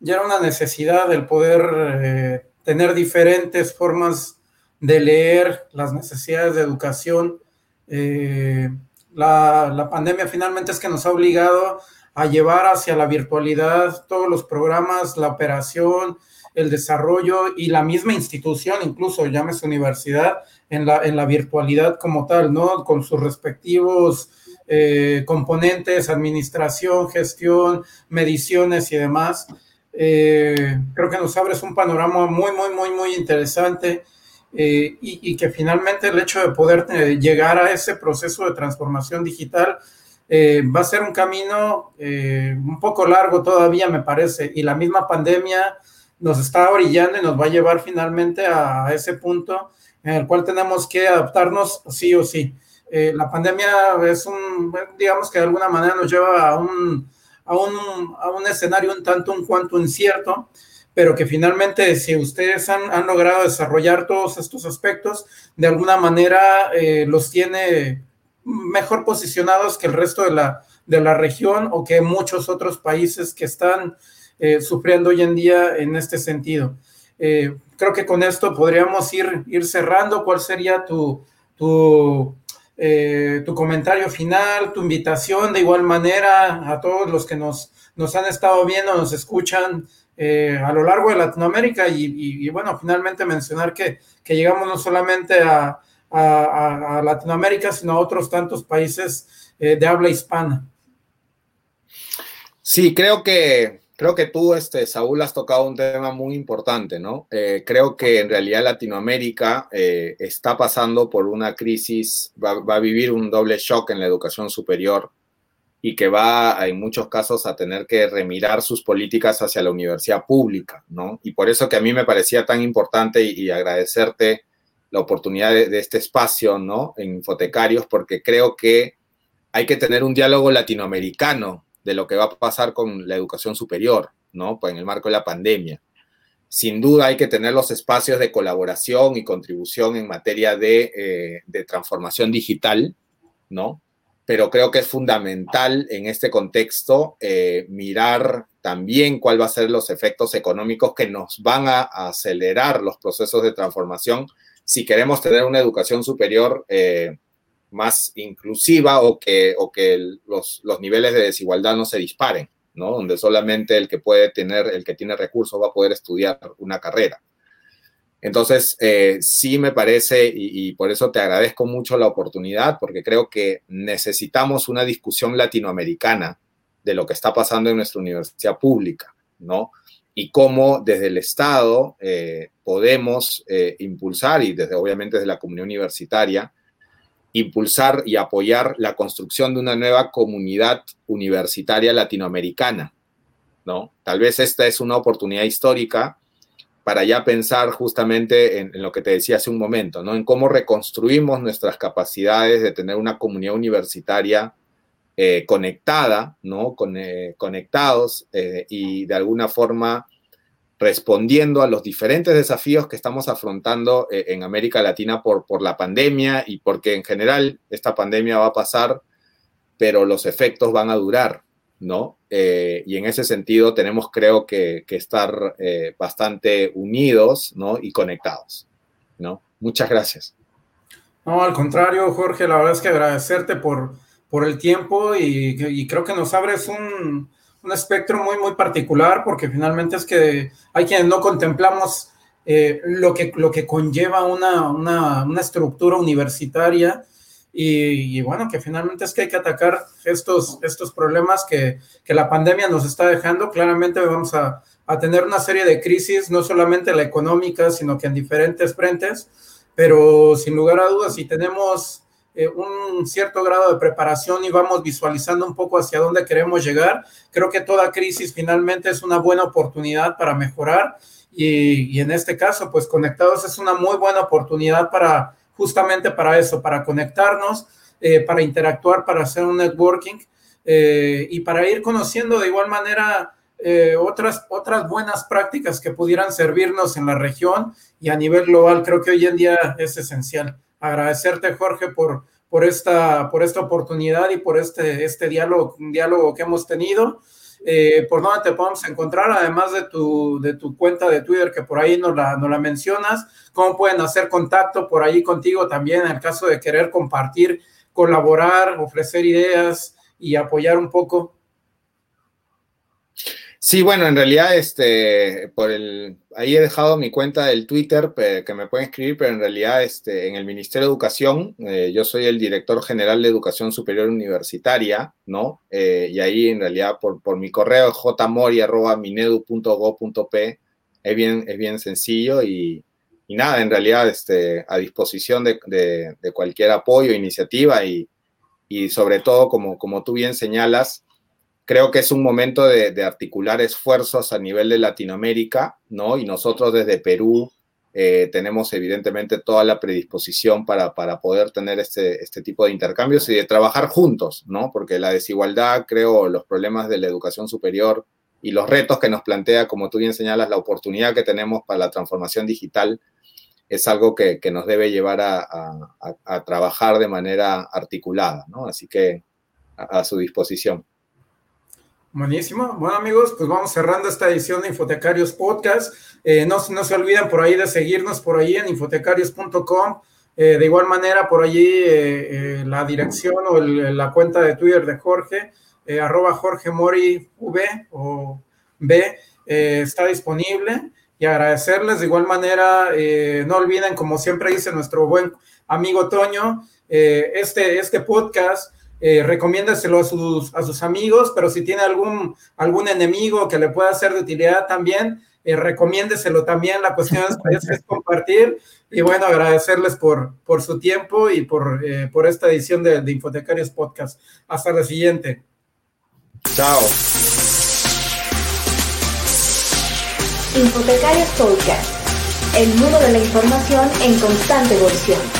ya era una necesidad el poder tener diferentes formas de leer las necesidades de educación. Eh, la, pandemia finalmente es que nos ha obligado a llevar hacia la virtualidad todos los programas, la operación, el desarrollo y la misma institución, incluso llámese universidad, en la, en la virtualidad como tal, ¿no? Con sus respectivos eh, componentes, administración, gestión, mediciones y demás. Eh, creo que nos abres un panorama muy, muy, muy, muy interesante eh, y, que finalmente el hecho de poder eh, llegar a ese proceso de transformación digital eh, va a ser un camino un poco largo todavía, me parece, y la misma pandemia nos está orillando y nos va a llevar finalmente a, ese punto en el cual tenemos que adaptarnos sí o sí. la pandemia es un, digamos que de alguna manera nos lleva a un, a un, a un escenario un tanto, un cuanto incierto, pero que finalmente si ustedes han, logrado desarrollar todos estos aspectos, de alguna manera eh, los tiene mejor posicionados que el resto de la, de la región o que muchos otros países que están eh, sufriendo hoy en día en este sentido. Eh, creo que con esto podríamos ir, ir cerrando. ¿Cuál sería tu, tu, tu comentario final, tu invitación de igual manera a todos los que nos, nos han estado viendo, nos escuchan? Eh, a lo largo de Latinoamérica y, bueno, finalmente mencionar que, llegamos no solamente a, Latinoamérica, sino a otros tantos países eh, de habla hispana. Sí, creo que, Creo que tú, este, Saúl, has tocado un tema muy importante, ¿no? Eh, creo que en realidad Latinoamérica eh, está pasando por una crisis, va, a vivir un doble shock en la educación superior y que va en muchos casos a tener que remirar sus políticas hacia la universidad pública, ¿no? Y por eso que a mí me parecía tan importante y, agradecerte la oportunidad de, de, este espacio, ¿no? En Infotecarios, porque creo que hay que tener un diálogo latinoamericano de lo que va a pasar con la educación superior, ¿no? Pues en el marco de la pandemia. Sin duda hay que tener los espacios de colaboración y contribución en materia de, eh, de transformación digital, ¿no? Pero creo que es fundamental en este contexto eh, mirar también cuál va a ser los efectos económicos que nos van a, acelerar los procesos de transformación si queremos tener una educación superior eh, más inclusiva o que, o que los, los, niveles de desigualdad no se disparen, ¿no? Donde solamente el que puede tener, el que tiene recursos va a poder estudiar una carrera. Entonces, eh, sí me parece, y, por eso te agradezco mucho la oportunidad, porque creo que necesitamos una discusión latinoamericana de lo que está pasando en nuestra universidad pública, ¿no? Y cómo desde el Estado eh, podemos eh, impulsar, y desde obviamente desde la comunidad universitaria, impulsar y apoyar la construcción de una nueva comunidad universitaria latinoamericana, ¿no? Tal vez esta es una oportunidad histórica para ya pensar justamente en, lo que te decía hace un momento, ¿no? En cómo reconstruimos nuestras capacidades de tener una comunidad universitaria eh, conectada, ¿no? Eh, conectados eh, y de alguna forma respondiendo a los diferentes desafíos que estamos afrontando en América Latina por la pandemia y porque en general esta pandemia va a pasar, pero los efectos van a durar, ¿no? Eh, y en ese sentido tenemos, creo que, que estar eh, bastante unidos, ¿no? Y conectados, ¿no? Muchas gracias. No, al contrario, Jorge, la verdad es que agradecerte por, por el tiempo y, y creo que nos abres un, un espectro muy, muy particular, porque finalmente es que hay quienes no contemplamos eh, lo, que, lo que conlleva una, una, una estructura universitaria y, y, bueno, que finalmente es que hay que atacar estos, estos problemas que, que la pandemia nos está dejando. Claramente vamos a, a, tener una serie de crisis, no solamente la económica, sino que en diferentes frentes, pero sin lugar a dudas, si tenemos eh, un cierto grado de preparación y vamos visualizando un poco hacia dónde queremos llegar. Creo que toda crisis finalmente es una buena oportunidad para mejorar y, y en este caso, pues conectados es una muy buena oportunidad para justamente para eso, para conectarnos, eh, para interactuar, para hacer un networking eh, y para ir conociendo de igual manera eh, otras, otras buenas prácticas que pudieran servirnos en la región y a nivel global. Creo que hoy en día es esencial agradecerte, Jorge, por, por, esta, por esta oportunidad y por este, este diálogo, diálogo que hemos tenido. Eh, ¿Por dónde te podemos encontrar? Además de tu, de tu cuenta de Twitter, que por ahí nos la, nos la mencionas, ¿cómo pueden hacer contacto por ahí contigo también en el caso de querer compartir, colaborar, ofrecer ideas y apoyar un poco? Sí, bueno, en realidad, este, por el, ahí he dejado mi cuenta del Twitter que me pueden escribir, pero en realidad, este, en el Ministerio de Educación, eh, yo soy el director general de Educación Superior Universitaria, ¿no? Eh, y ahí, en realidad, por, por mi correo jmori@minedu.go.p es bien, es bien sencillo y, y nada, en realidad, este, a disposición de, de, cualquier apoyo, iniciativa y, y sobre todo, como, como tú bien señalas, creo que es un momento de, de, articular esfuerzos a nivel de Latinoamérica, ¿no? Y nosotros desde Perú eh, tenemos evidentemente toda la predisposición para, para poder tener este, este tipo de intercambios y de trabajar juntos, ¿no? Porque la desigualdad, creo, los problemas de la educación superior y los retos que nos plantea, como tú bien señalas, la oportunidad que tenemos para la transformación digital, es algo que, que nos debe llevar a, a, a, trabajar de manera articulada, ¿no? Así que a su disposición. Buenísimo. Bueno, amigos, pues vamos cerrando esta edición de Infotecarios Podcast. Eh, no, no, se olviden por ahí de seguirnos por ahí en infotecarios.com. Eh, de igual manera, por allí eh, eh la dirección o el, la cuenta de Twitter de Jorge, eh, arroba Jorge Mori V o B, está disponible. Y agradecerles de igual manera, no olviden, como siempre dice nuestro buen amigo Toño, este, este podcast eh, recomiéndeselo a sus, a sus amigos, pero si tiene algún, algún enemigo que le pueda ser de utilidad también, eh, recomiéndeselo también. La cuestión es, compartir y bueno, agradecerles por, por su tiempo y por, eh, por esta edición de, de Infotecarios Podcast. Hasta la siguiente. Chao. Infotecarios Podcast, el mundo de la información en constante evolución.